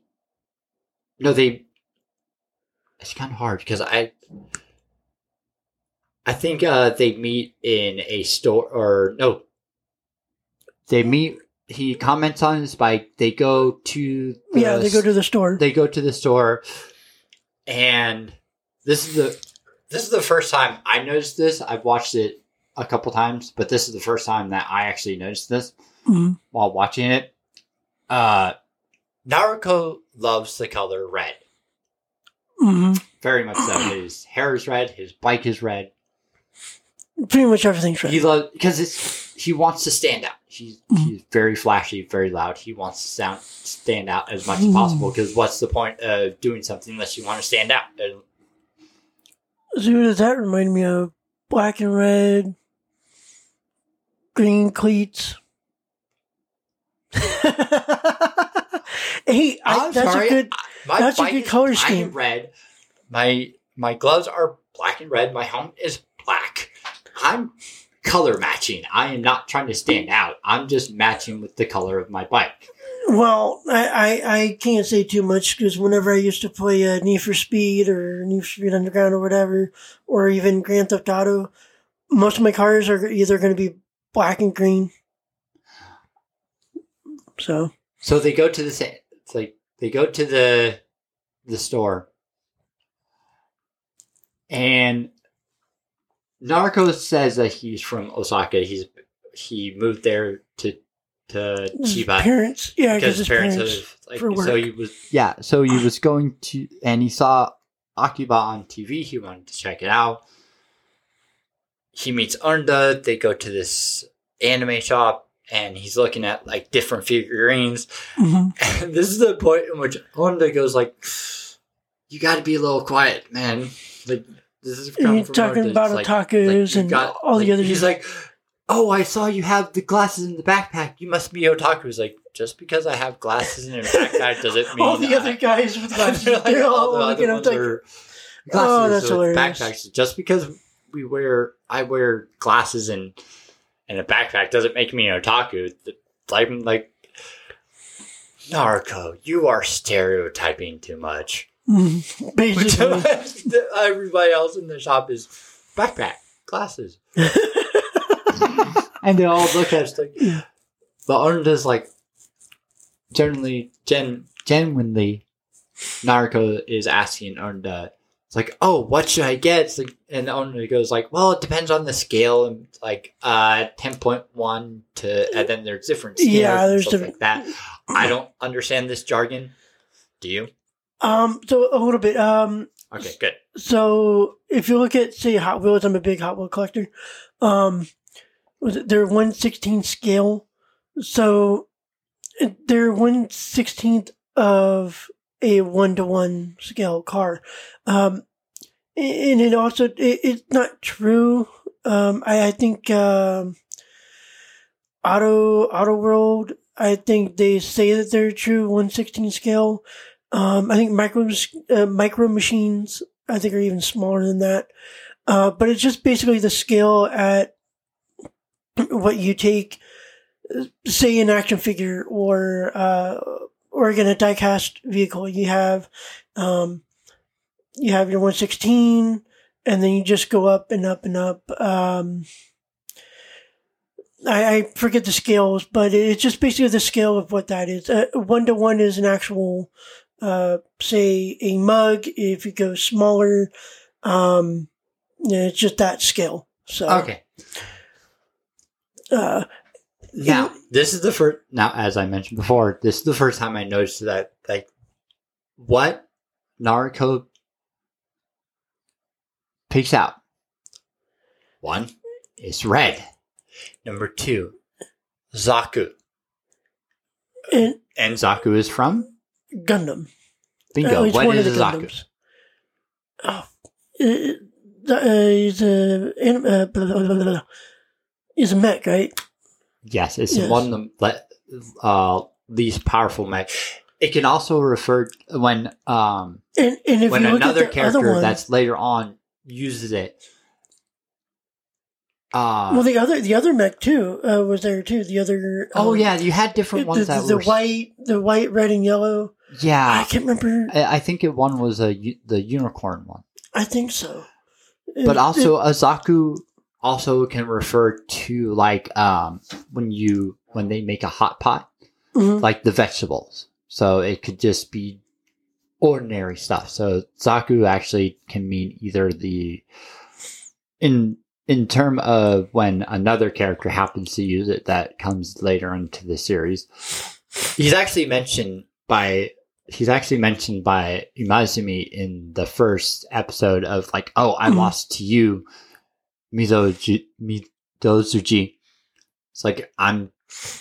No, they. It's kind of hard because I. I think uh, they meet in a store, or no. They meet. He comments on his bike. They go to. The yeah, they go to the store. they go to the store and this is the this is the first time I noticed this. I've watched it a couple times, but this is the first time that I actually noticed this Mhm. while watching it. Uh Naruko loves the color red. hmm Very much so. His hair is red, his bike is red. Pretty much everything's red. He loves because it's he wants to stand out. He's Mhm. he's very flashy, very loud. He wants to sound stand out as much as possible. Because what's the point of doing something unless you want to stand out? And So who does that remind me of? Black and red, green cleats. hey, I, that's sorry. a good. My That's a good color scheme. Red. My my gloves are black and red. My helmet is. I'm color matching. I am not trying to stand out. I'm just matching with the color of my bike. Well, I, I, I can't say too much because whenever I used to play uh, Need for Speed or Need for Speed Underground or whatever, or even Grand Theft Auto, most of my cars are either going to be black and green. So, So they go to the sa- it's like they go to the the store, and Naruko says that he's from Osaka. He's he moved there to to his Chiba parents, yeah, because because his his parents, parents. have like for so he was yeah so he was going to and he saw Akiba on TV. He wanted to check it out. He meets Unda. They go to this anime shop and he's looking at like different figurines. Mhm. And this is the point in which Unda goes like, "You got to be a little quiet, man." Like this is talking about like- otakus you and got- all the other. He's like, "Oh, I saw you have the glasses in the backpack. You must be otaku." He's like, "Just because I have glasses in a backpack doesn't mean all the other guys with glasses. Like, they're all all the other like, are Oh, glasses that's with hilarious. backpacks. Just because we wear, I wear glasses and and a backpack doesn't make me an otaku. I'm like, Naruko, you are stereotyping too much. Basically. everybody else in the shop is backpack, glasses. and they all look at us like, but Arunda's like, generally, gen, genuinely, Naruko is asking Arunda, it's like, oh, what should I get? It's like, and goes like, well, it depends on the scale, and like, uh, 10.1 to, and then there's different scales Yeah, there's different- like that. I don't understand this jargon. Do you? Um, so a little bit. Um, Okay, good. So if you look at say Hot Wheels, I'm a big Hot Wheel collector. Um, was it their 116 scale? So they're one sixteenth of a one to one scale car, um, and it also it, it's not true. Um, I, I think um, Auto Auto World. I think they say that they're true one sixteen scale. Um, I think micro uh, micro machines. I think are even smaller than that. Uh, but it's just basically the scale at what you take, say, an action figure or uh, or again a diecast vehicle. You have um, you have your one sixteen, and then you just go up and up and up. Um, I, I forget the scales, but it's just basically the scale of what that is. One to one is an actual, uh, say, a mug. If you go smaller, um, yeah, it's just that scale. So Okay. Uh, Now, this is the first. Now, as I mentioned before, this is the first time I noticed that, like, what Naruto picks out. One is red. Number two, Zaku. and And Zaku is from? Gundam. Bingo. What one is of the Gundams. Oh, uh, uh, he's a uh, blah, blah, blah, he's a mech, right? Yes, it's Yes. one of the uh, least powerful mech. It can also refer when um, And and if when another at the other character one, that's later on uses it. Uh, well, the other the other mech too uh, was there too. The other oh um, yeah, you had different the, ones the, that the were white, the white, red, and yellow. I Yeah, can't remember. I, I think it one was a the unicorn one, I think so. but It- also Azaku also can refer to like um when you when they make a hot pot, it- mhm. like the vegetables. So it could just be ordinary stuff. So Zaku actually can mean either the in in term of when another character happens to use it that comes later into the series. He's actually mentioned by he's actually mentioned by Imaizumi in the first episode of like, oh, I Mhm. lost to you, Mizoji Midousuji. It's like I'm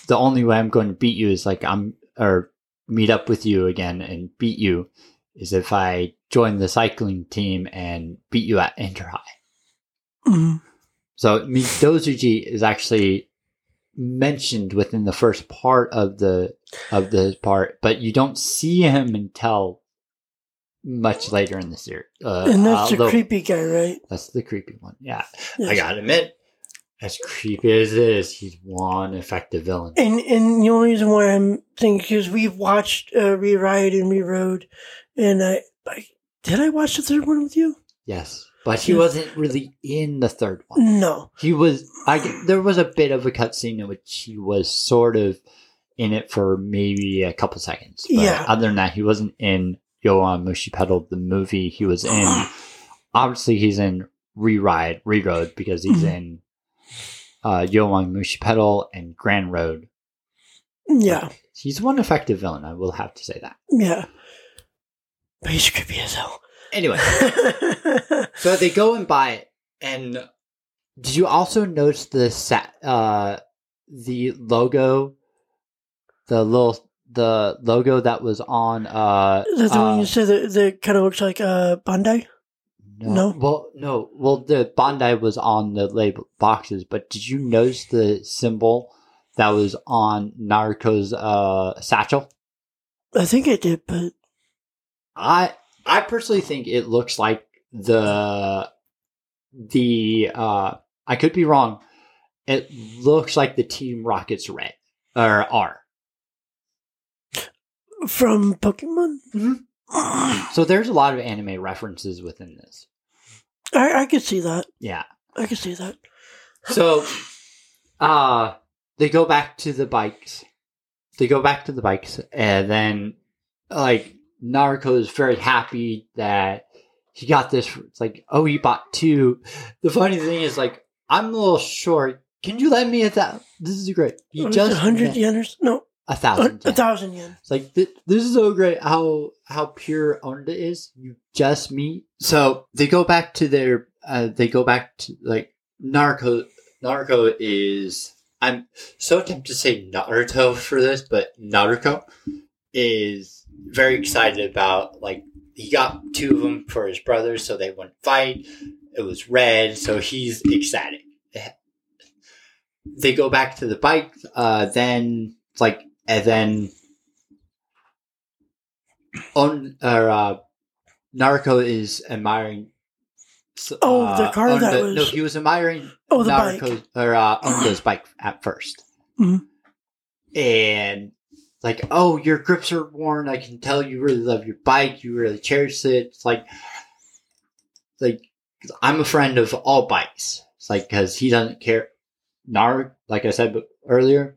the only way I'm going to beat you is like I'm or meet up with you again and beat you is if I join the cycling team and beat you at Inter High. Mhm. So Midousuji is actually mentioned within the first part of the of the part, but you don't see him until much later in the series. Uh, and that's the although- creepy guy, right? That's the creepy one. Yeah, I gotta admit, as creepy as it is, he's one effective villain. And and the only reason why I'm thinking because we've watched uh, Reride and Reroad, and I, I did I watch the third one with you? Yes, but he wasn't really in the third one. No. He was. I there was a bit of a cutscene in which he was sort of in it for maybe a couple seconds. But Yeah. Other than that, he wasn't in Yowamushi Pedal the movie. He was in. obviously, he's in Reride, Reroad because he's Mhm. in uh, Yowamushi Pedal and Grand Road. Yeah. He's one effective villain. I will have to say that. Yeah. But he's creepy as hell. Anyway, so they go and buy it, and did you also notice the sa- uh the logo, the little the logo that was on uh, That's the uh one you said that, that kind of looks like uh, Bandai? No? well no well the Bandai was on the label boxes, but did you notice the symbol that was on Naruto's uh satchel? I think I did, but I I personally think it looks like the the uh I could be wrong. It looks like the Team Rocket's red or R. from Pokemon? So there's a lot of anime references within this. I, I could see that. Yeah. I could see that. So uh they go back to the bikes. They go back to the bikes and then like Naruto is very happy that he got this. It's like, oh, he bought two. The funny thing is, like, I'm a little short. Can you lend me a thousand? This is great. Was it just 100 yen or No, a a, thousand. a yen. thousand yen. It's like th- this is so great. How how pure Onda is. You just meet. So they go back to their. Uh, they go back to like Naruko. Naruko is I'm so tempted to say Naruto for this, but Naruto is very excited about like he got two of them for his brothers, so they wouldn't fight. It was red, so he's ecstatic. They go back to the bike, uh, then like and then on or uh, Naruto is admiring. Oh, the uh, car that was- no, he was admiring Oh, the Naruto bike. or uh, Ondo's bike at 1st Mhm. and like, oh, your grips are worn. I can tell you really love your bike. You really cherish it. It's like, like I'm a friend of all bikes. It's like because he doesn't care. Nar, like I said earlier,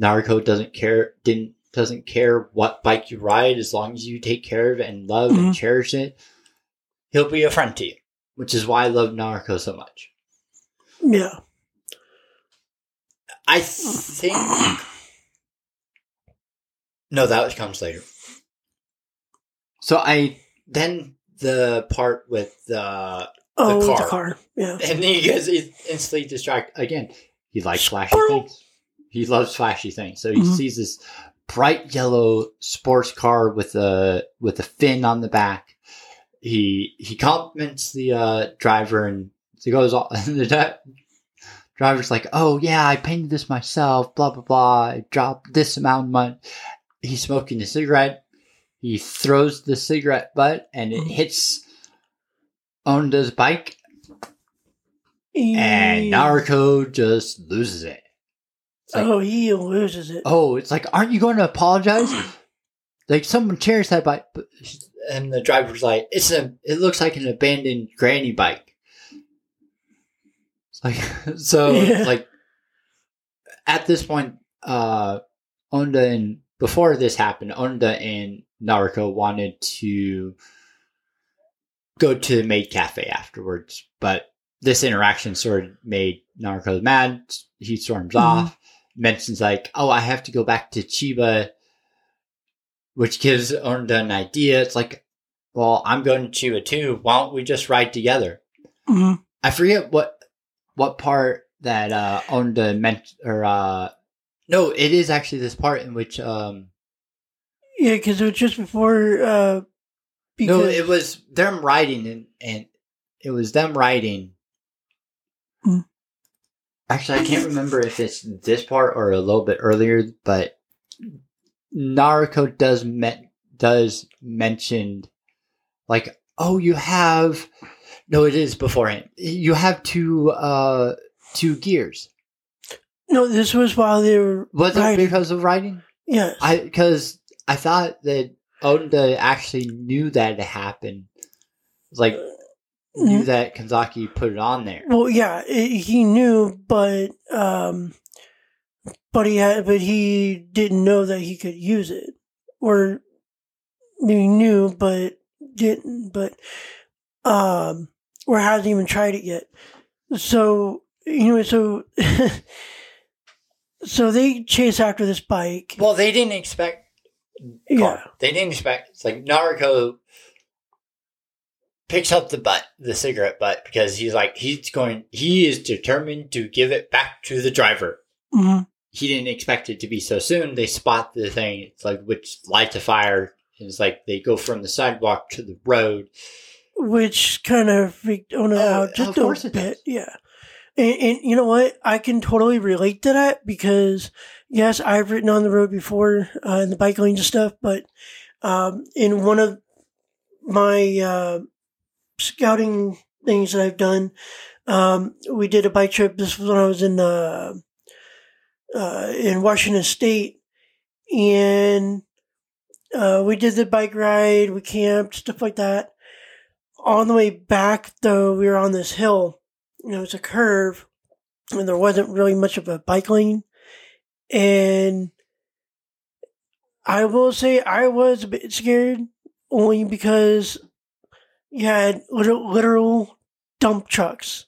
Naruto doesn't care. Didn't doesn't care what bike you ride as long as you take care of it and love and Mhm. cherish it. He'll be a friend to you, which is why I love Naruto so much. Yeah. I think. No, that comes later. So I then the part with the Oh, the car. car. Yeah. and then he gets instantly distracted again. He likes flashy Squirrel. things. He loves flashy things. So he Mhm. sees this bright yellow sports car with a with a fin on the back. He he compliments the uh, driver and he goes on. The di- driver's like, "Oh yeah, I painted this myself." Blah blah blah. I dropped this amount of money. He's smoking a cigarette. He throws the cigarette butt and it Mhm. hits Onda's bike He- and Naruto just loses it. Like, oh, he loses it. oh, it's like, aren't you going to apologize? like someone cherished that bike, and the driver's like, it's a, it looks like an abandoned granny bike. It's like, so Yeah. like, at this point, uh, Onda and before this happened, Onda and Naruto wanted to go to the maid cafe afterwards, but this interaction sort of made Naruto mad. He storms Mhm. off, mentions like, "Oh, I have to go back to Chiba," which gives Onda an idea. It's like, "Well, I'm going to Chiba too. Why don't we just ride together?" Mhm. I forget what what part that uh Onda meant or uh no, it is actually this part in which um Yeah, because it was just before. Uh, because, no, it was them riding and and it was them riding. Mm. Actually, I can't remember if it's this part or a little bit earlier, but Naruto does met does mentioned like, oh, you have no, it is beforehand. You have two uh two gears. No, this was while they were. Was it because of writing? Yes. I because I thought that Oda actually knew that it happened. Like knew Mm. that Kanzaki put it on there. Well, yeah, it, he knew, but um, but he had, but he didn't know that he could use it, or he knew but didn't, but um, or hasn't even tried it yet. So you know, so so they chase after this bike. Well, they didn't expect. yeah, They didn't expect. It's like Naruto picks up the butt, the cigarette butt, because he's like he's going. He is determined to give it back to the driver. hmm He didn't expect it to be so soon. They spot the thing. It's like which lights a fire. It's like they go from the sidewalk to the road. which kind of freaked Ona Oh, out just a it bit. does. Yeah. And, and you know what? I can totally relate to that because, yes, I've ridden on the road before uh, in the bike lanes and stuff, but um, in one of my uh, scouting things that I've done, um, we did a bike trip. This was when I was in uh, in Washington State, and uh, we did the bike ride. We camped, stuff like that on the way back, though, we were on this hill. You know, it's a curve, and there wasn't really much of a bike lane. And I will say I was a bit scared, only because you had literal, literal dump trucks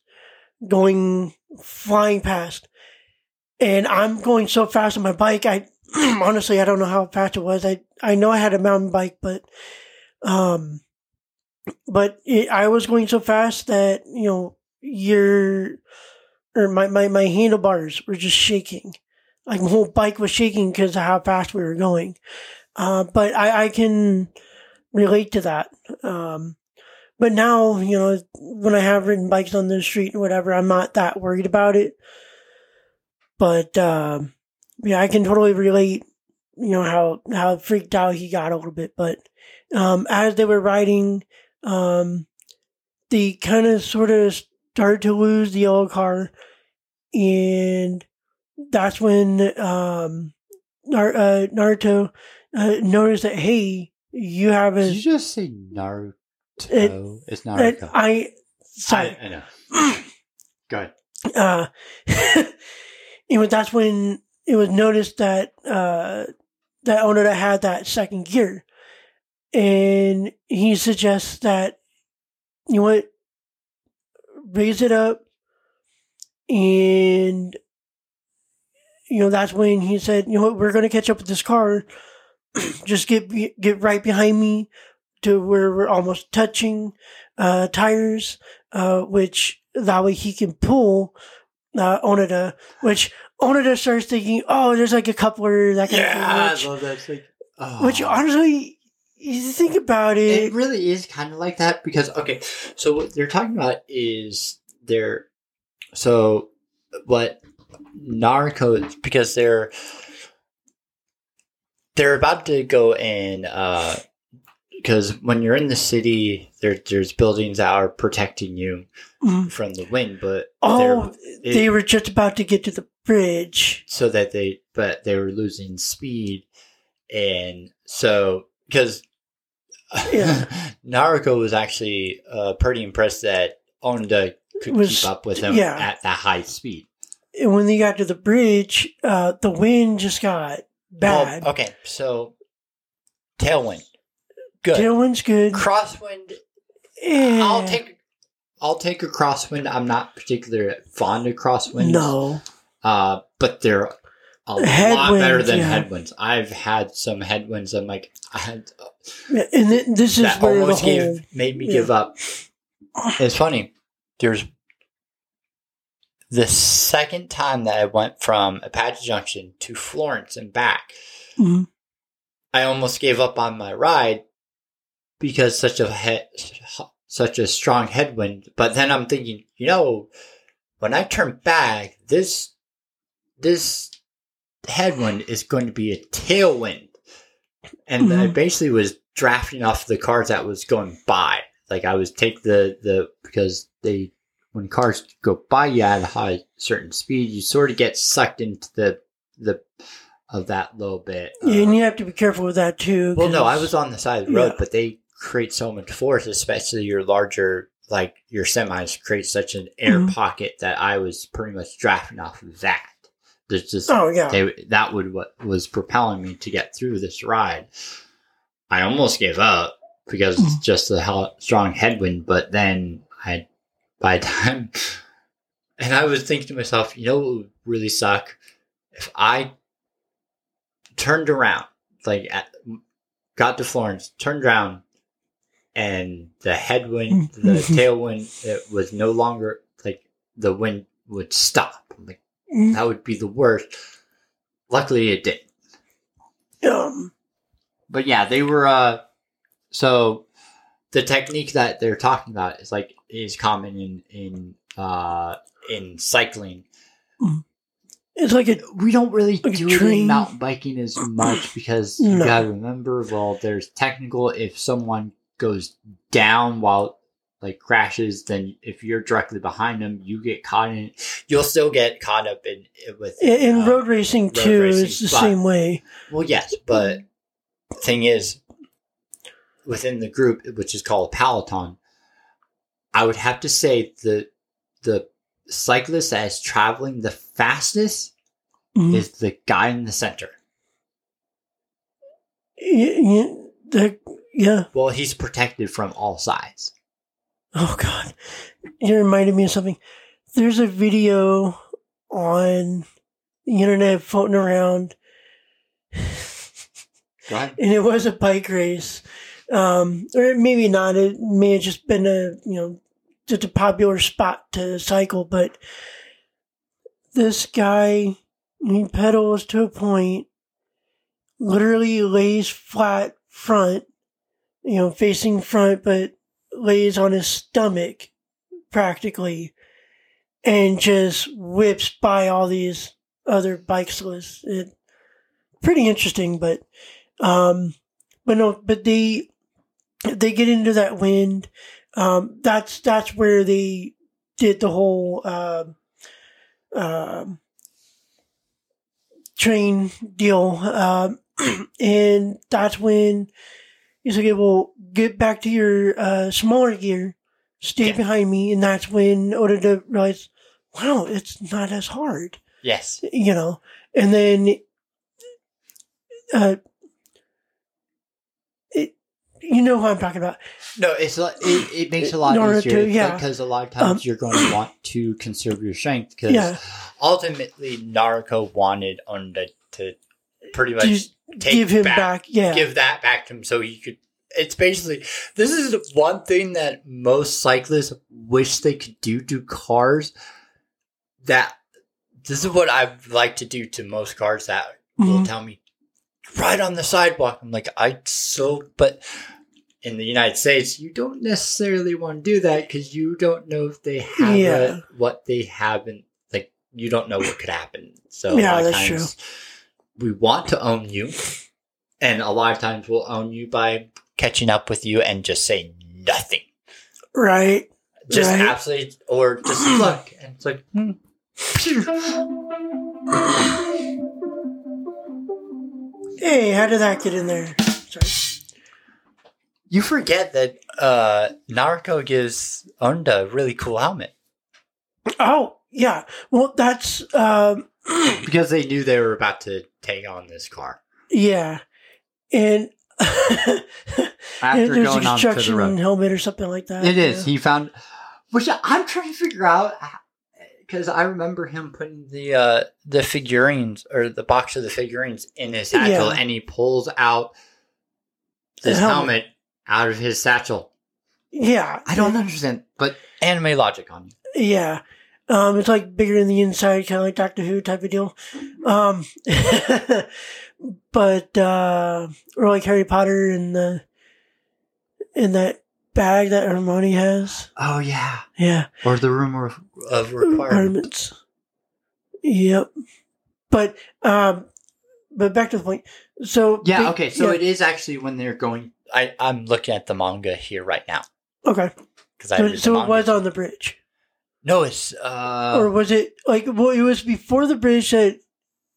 going flying past. And I'm going so fast on my bike. I honestly, I don't know how fast it was. I, I know I had a mountain bike, but, um, but it, I was going so fast that you know your or my, my, my handlebars were just shaking. Like my whole bike was shaking because of how fast we were going. Uh, but I, I can relate to that. Um, but now, you know, when I have ridden bikes on the street and whatever, I'm not that worried about it. But, um, yeah, I can totally relate, you know, how, how freaked out he got a little bit. But, um, as they were riding, um, they kind of sort of start to lose the yellow car. And that's when, um, Nar- uh, Naruto, uh, noticed that, hey, you have a. Did you just say Naruto? It- it's Naruto. I sorry. I, I know. Go ahead. Uh, you know, that's when it was noticed that uh, that Onoda had that second gear, and he suggests that you know what, raise it up, and you know that's when he said, you know what, we're going to catch up with this car. Just get get right behind me to where we're almost touching uh, tires, uh, which that way he can pull uh, Onida, which Onida starts thinking, oh, there's like a coupler that kind Yeah, of thing, I love that. Thing. Oh. which, which honestly, you think about it it, really is kind of like that because okay, so what they're talking about is they're so what Naruto because they're they're about to go and uh because when you're in the city there there's buildings that are protecting you Mhm. from the wind but oh, they're they were just about to get to the bridge. so that they but they were losing speed and so because Yeah. Naruto was actually uh, pretty impressed that Onda could Was- keep up with him yeah. at that high speed. And when they got to the bridge, uh, the wind just got bad. Well, okay, so tailwind, good. Tailwind's good. Crosswind, I'll take. I'll take a crosswind. I'm not particularly fond of crosswinds. No. Uh, but they're a lot better than yeah. headwinds. I've had some headwinds. I'm like, I had And th- this is where almost whole. gave made me yeah. give up. It's funny. There's the second time that I went from Apache Junction to Florence and back. Mhm. I almost gave up on my ride because such a he- such a strong headwind. But then I'm thinking, you know, when I turn back, this this headwind is going to be a tailwind, and I Mhm. basically was drafting off the cars that was going by. Like I was take the the because they when cars go by you at a high certain speed, you sort of get sucked into the the of that little bit. Yeah, uh, and you have to be careful with that too. well, no, I was on the side of the road, Yeah. but they create so much force, especially your larger, like your semis create such an air Mhm. pocket that I was pretty much drafting off of that. There's just Oh yeah. they, that would what was propelling me to get through this ride. I almost gave up because it's hmm. just a hell, strong headwind, but then I, by the time, and I was thinking to myself, you know, what would really suck if I turned around, like at, got to Florence, turned around, and the headwind, the tailwind, it was no longer like the wind would stop. I'm like Mm, that would be the worst. Luckily, it did. Um, But yeah, they were. uh So The technique that they're talking about is like is common in in uh in cycling. it's like a we don't really Like do it in mountain biking as much because you No. gotta remember. Well, there's technical. If someone goes down while like crashes, then if you're directly behind them, you get caught in it. You'll still get caught up in with in, uh, road racing road too. racing, it's the but- same way. Well, yes, but thing is, within the group, which is called a peloton, I would have to say the the cyclist that is traveling the fastest Mhm. is the guy in the center. Y- y- yeah. Well, he's protected from all sides. Oh God, you reminded me of something. There's a video on the internet floating around, and it was a bike race, um, or maybe not. It may have just been a you know just a popular spot to cycle, but this guy he pedals to a point, literally lays flat front, you know, facing front, but lays on his stomach practically, and just whips by all these other bicyclists. It pretty interesting, but um, but no, but they they get into that wind. Um, that's that's where they did the whole um um train deal, um, and that's when he's like, "Well, get back to your uh, smaller gear, stay Yeah. behind me," and that's when Onoda realized, "Wow, it's not as hard." Yes. you know, and then, uh, it, you know who I'm talking about. No, it's a- it, it makes a lot Naruko, easier yeah. because a lot of times Um, you're going to want to conserve your strength because Yeah, Ultimately, Naruko wanted Onoda to pretty much give him back, back. Yeah, give that back to him so he could. It's basically this is one thing that most cyclists wish they could do to cars. That this is what I'd like to do to most cars that will Mhm. tell me right on the sidewalk. I'm like I so, but in the United States, you don't necessarily want to do that because you don't know if they have Yeah. a- what they haven't. Like you don't know what could happen. So Yeah, a lot of that's times we want to own you, and a lot of times we'll own you by catching up with you and just say nothing. right. Just Right. absolutely, or just look, and it's like, hmm. Hey, how did that get in there? Sorry. you forget that uh, Naruko gives Onoda a really cool helmet. Oh, yeah. Well, that's um, because they knew they were about to take on this car. yeah, and after there's a going on to the road. helmet or something like that. It is. yeah. He found, which I'm trying to figure out because I remember him putting The uh, the figurines or the box of the figurines in his satchel, Yeah. and he pulls out this helmet. helmet out of his satchel. Yeah, I don't understand, but Anime logic on you. Yeah. Um, it's like bigger in the inside, kind of like Doctor Who type of deal. Um, but, uh, or like Harry Potter in the, in that bag that Hermione has. oh yeah, Yeah. or the room of of. Requirements. Yep. But, um, but back to the point. So, yeah. big- Okay, so yeah, it is actually when they're going. I I'm looking at the manga here right now okay. because I So, so it was on the bridge. No, it's uh, or was it like, well, it was before the bridge that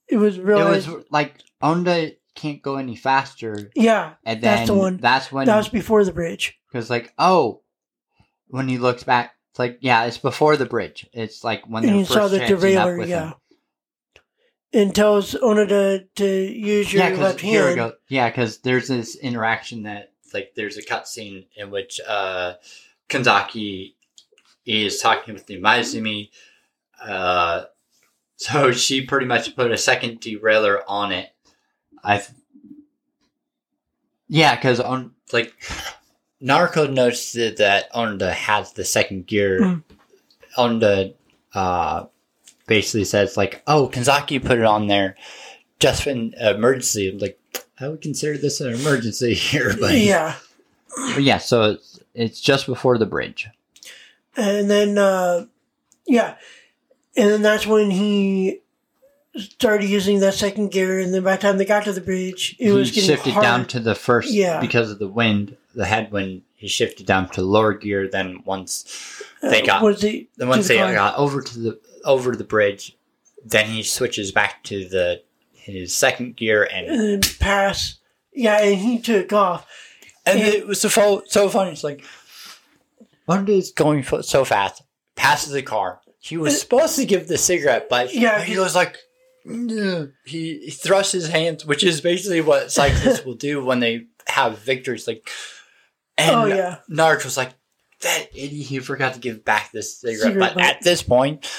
it was really It was like Onoda can't go any faster, yeah. and then That's the one. That's when That was before the bridge. because like oh, when he looks back, it's like yeah, it's before the bridge. It's like when and you first saw the derailleur, with yeah. him. And tells Onoda to, to use your Yeah, because left here hand. go. Yeah, because there's this interaction that like there's a cutscene in which uh, Kanzaki is talking with the Imaizumi. Uh, so she pretty much put a second derailleur on it. I. Yeah, because on Like Naruko noticed that Onoda has the second gear. Mm. Onoda uh, basically says like, "Oh, Kanzaki put it on there just in emergency." Like, I would consider this an emergency here, but Yeah. but yeah, so it's it's just before the bridge. And then, uh, yeah. And then that's when he started using that second gear. And then by the time they got to the bridge, it he was getting shifted hard. down to the first Yeah. because of the wind, the headwind. he shifted down to lower gear. Then once they Uh, got was it, then once the they car. got over to the over the bridge, then he switches back to the his second gear and and then pass. Yeah, and he took off. and And- it was so so funny. It's like Wanda is going so fast, passes the car. He was supposed to give the cigarette, but Yeah, he was like. He, he thrusts his hands, which is basically what cyclists will do when they have victories. Like, and oh, yeah. Naruko was like, "That idiot! He forgot to give back this cigarette." Cigarette but at this point,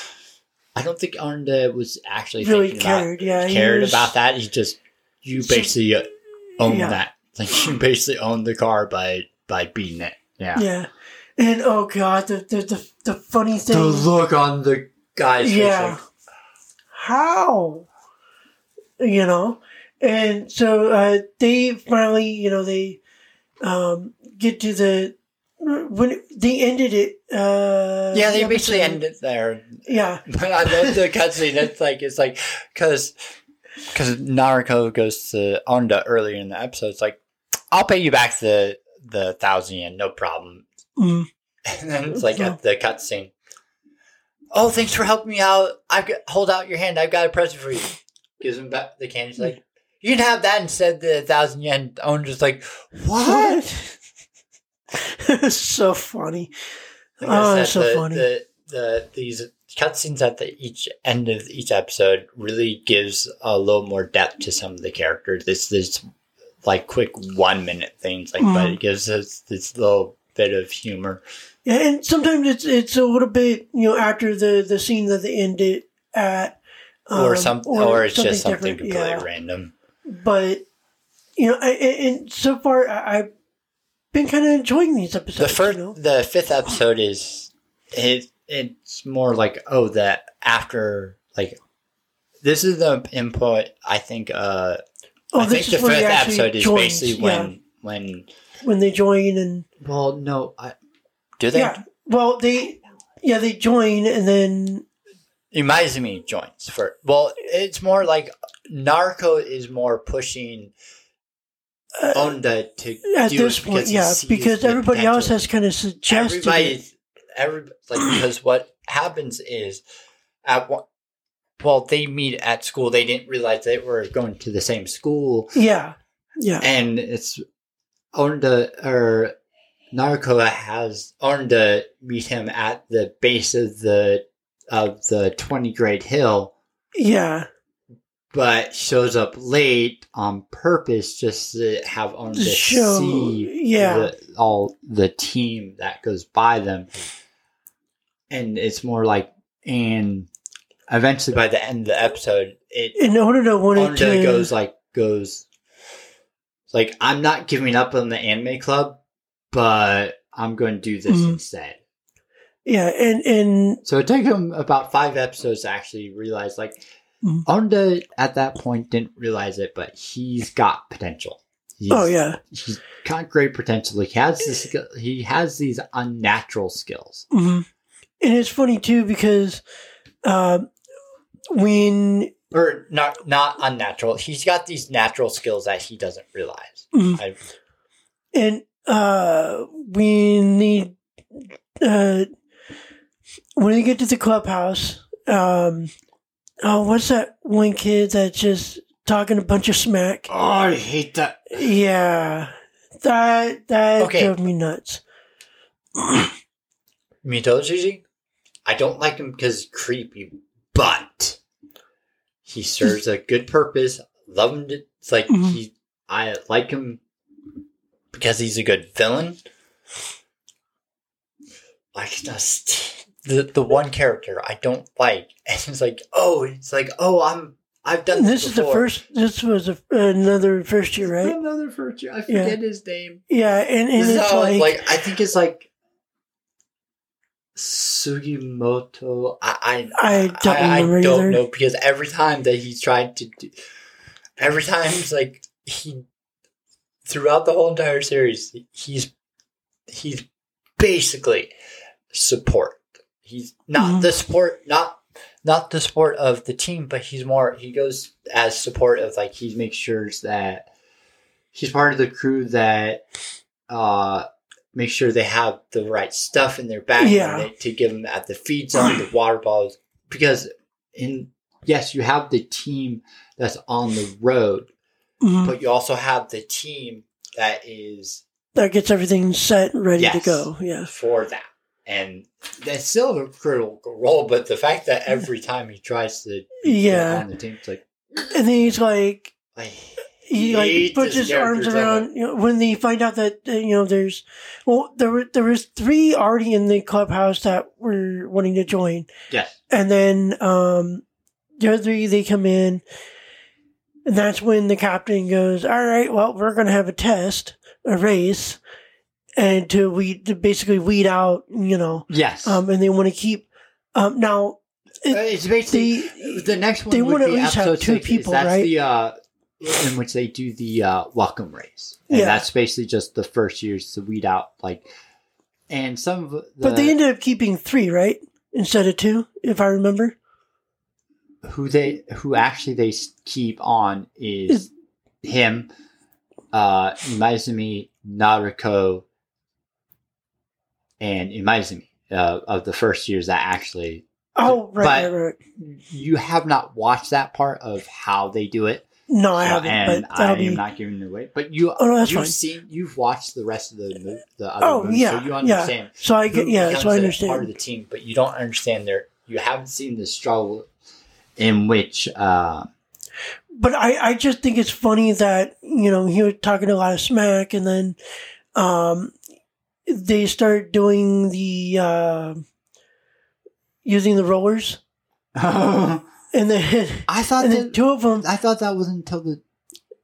I don't think Onoda was actually Really thinking about cared. Yeah. cared was- about that. He just you basically uh, own Yeah. that. Like you basically own the car by by beating it. Yeah. Yeah. And oh, God, the, the, the, the funny thing. The look on the guy's Yeah. face, how? You know? And so uh, they finally, you know, they um, get to the when they ended it. Uh, Yeah, they the basically episode- ended there. Yeah, But I love the cutscene. It's like it's like because because Naruko goes to Onoda earlier in the episode. It's like I'll pay you back the the thousand yen, no problem. Mm. And then it's like at the cutscene. Oh, thanks for helping me out. I've got hold out your hand. I've got a present for you. Gives him back the candy. He's like, you can have that instead the thousand yen. Owen just like, what? it's so funny. Like Oh, it's so the, funny. The, the these cutscenes at the each end of each episode really gives a little more depth to some of the characters. This this like quick one minute things like, but Mhm. it gives us this little bit of humor. Yeah, and sometimes it's it's a little bit you know after the the scene that they ended at, or um, some, or, it's just something different, completely yeah. random. But you know, I, and so far I, I've been kind of enjoying these episodes. The first, you know? the fifth episode is it. It's more like oh that after like this is the input. I think. uh oh, I think the fifth episode is joins, basically yeah, when when when they join and Well, no, I, do they yeah, well they yeah they join and then Imaizumi joins for well, it's more like Naruko is more pushing uh, Onoda to at do this it point, because yeah, because the everybody else has kind of suggested. it. everybody, every like because what happens is at one, well they meet at school. They didn't realize they were going to the same school, Yeah, yeah, and it's Onoda or Naruko has on Onoda meet him at the base of the of the twenty grade hill. yeah. but shows up late on purpose just to have on to Show- see yeah. the, all the team that goes by them, and it's more like and eventually by the end of the episode, it order to wanted Onoda to goes like goes like I'm not giving up on the anime club, but I'm going to do this Mhm. instead. yeah, and and So it took him about five episodes to actually realize, like, Mhm. Onoda at that point didn't realize it, but he's got potential. He's, oh yeah, he's got great potential. He has this. He has these unnatural skills. hmm and it's funny too because uh, when or not not unnatural. He's got these natural skills that he doesn't realize. I, and uh, when they uh, when they get to the clubhouse, um, oh, what's that one kid that's just talking a bunch of smack? oh, I hate that. Yeah, that that Okay. drove me nuts. Midousuji, I don't like him because he's creepy, but he serves a good purpose. Love him. To, it's like Mhm. he, I like him because he's a good villain. Like just the the one character I don't like, and it's like, oh, it's like, oh, I'm I've done this. This is the first. This was a, another first year, right? Another first year. I Yeah. forget his name. Yeah, and, and This it's like, like, I think it's like Sugimoto. I I, I don't I, I don't know because every time that he's tried to do, every time it's like he throughout the whole entire series, he's he's basically support. He's not Mhm. the support, not not the support of the team, but he's more. He goes as support of like he makes sure that he's part of the crew that uh make sure they have the right stuff in their bag Yeah. to give them at the feed zone, the water bottles, because in yes, you have the team that's on the road, mhm, but you also have the team that is that gets everything set, and ready to go. Yeah, for that. And that's still a critical role, but the fact that every time he tries to Yeah. on the team, it's like, and then he's like, I he like puts his arms around you know, when they find out that you know there's well there were there was three already in the clubhouse that were wanting to join Yes. and then um the other three they come in and that's when the captain goes all right well we're gonna have a test a race and to weed to basically weed out you know Yes. um and they want to keep um now it- Uh, it's basically they- the next one. they wanna be at least have two six, people, that's right? The uh, in which they do the uh, welcome race, and Yeah. that's basically just the first years to weed out like, and some of the but they ended up keeping three, right, instead of two, if I remember. who they who actually they keep on is him, uh, Imaizumi, Naruko, and Imaizumi uh, of the first years that actually Oh, right, But- right, right. you have not watched that part of how they do it. No, I So- haven't, and but I be. am not giving it away. But you, Oh, no, you've fine. seen, you've watched the rest of the mo- the other Oh, movies, yeah, so you yeah. understand. so I get, yeah, so I understand. part of the team, but you don't understand their. You haven't seen the struggle in which. Uh, but I, I just think it's funny that you know he was talking a lot of smack, and then um, they start doing the uh, using the rollers, and then I thought and then that, two of them I thought that was until the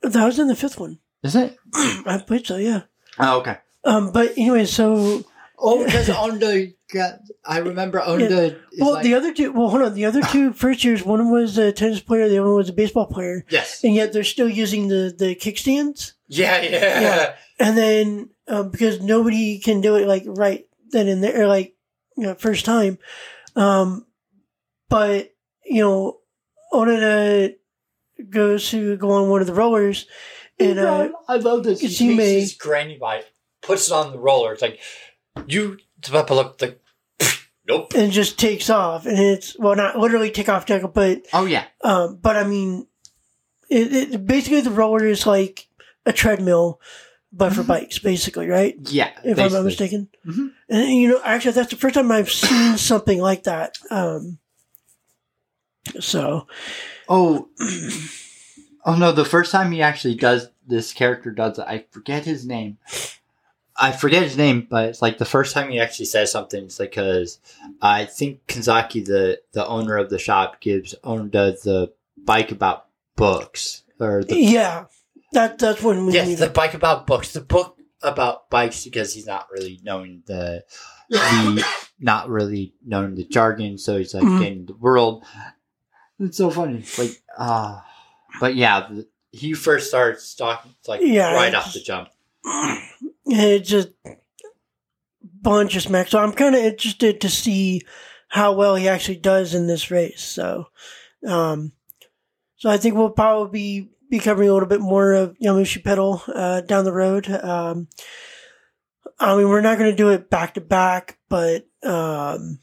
that was in the fifth one. is it? I believe so, yeah. Oh, okay. Um, but anyway, so Oh, because Onoda got. I remember Onoda. is well, like, the other two. Well, hold on. The other two first years, one was a tennis player, the other one was a baseball player, yes. and yet they're still using the the kickstands. Yeah, yeah. Yeah. And then um, because nobody can do it like right then and there, like you know, first time. Um, but you know, Onoda goes to go on one of the rollers, and uh, I love this. He He may- takes his granny bike, puts it on the roller. It's like you develop look the nope. and just takes off, and it's well, not literally take off, take off, but Oh yeah. um, but I mean, it, it basically the roller is like a treadmill, but for bikes, basically, right? Yeah. if I'm not basically. mistaken. Mhm. And you know, actually, that's the first time I've seen something like that. Um, so Oh, oh no! The first time he actually does this character does it, I forget his name. I forget his name, but it's like the first time he actually says something. It's like because I think Kanzaki, the the owner of the shop, gives Onoda the bike about books or the yeah, that that's when we Yes, meet the bike about books. The book about bikes because he's not really knowing the the not really knowing the jargon, so he's like Mhm. getting the world. It's so funny. Like ah, but yeah, the, he first starts talking it's like Yeah, right off the jump. It's just bunch of smack. So I'm kind of interested to see how well he actually does in this race. So, um, so I think we'll probably be, be covering a little bit more of Yowamushi Pedal uh, down the road. Um, I mean, we're not going to do it back to back, but um,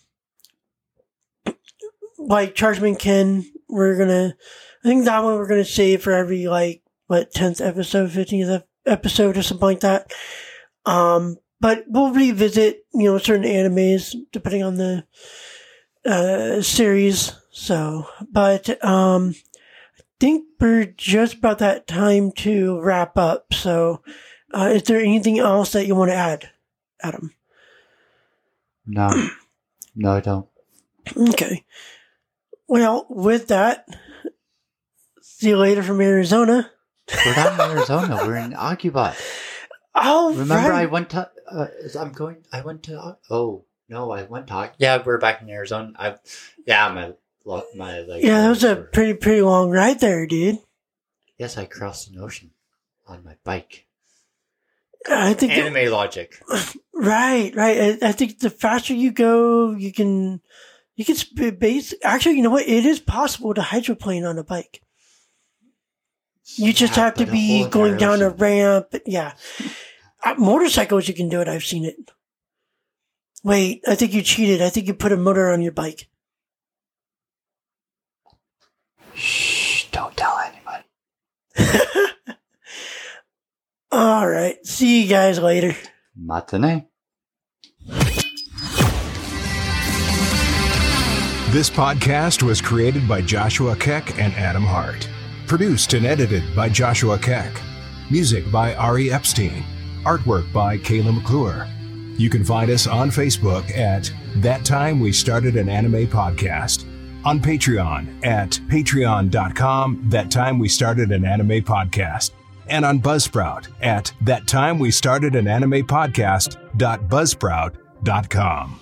like Chargeman Ken, we're gonna. I think that one we're gonna save for every like what tenth episode, fifteenth episode, or something like that. Um, but we'll revisit, you know, certain animes depending on the uh, series. So, but um, I think we're just about that time to wrap up. So, uh, is there anything else that you want to add, Adam? no, no, I don't. Okay. Well, with that, see you later from Arizona. We're not in Arizona. We're in Agubot. Oh, Remember, I went to. Uh, I'm going. I went to. Oh no, I went to. Yeah, we're back in Arizona. I yeah, my my like yeah, that was a pretty pretty long ride there, dude. Yes, I crossed an ocean on my bike. I think anime logic. right, right. I, I think the faster you go, you can you can base. Actually, you know what? It is possible to hydroplane on a bike. You just Yeah, have to be going down a ramp. Yeah, uh, motorcycles you can do it. I've seen it. Wait, I think you cheated. I think you put a motor on your bike. Shh! Don't tell anybody. All right. See you guys later. Matane. This podcast was created by Joshua Keck and Adam Hart. Produced and edited by Joshua Keck. Music by Ari Epstein. Artwork by Kayla McClure. You can find us on Facebook at That Time We Started an Anime Podcast. On Patreon at patreon.com That Time We Started an Anime Podcast. And on Buzzsprout at That Time We Started an Anime Podcast.buzzsprout.com.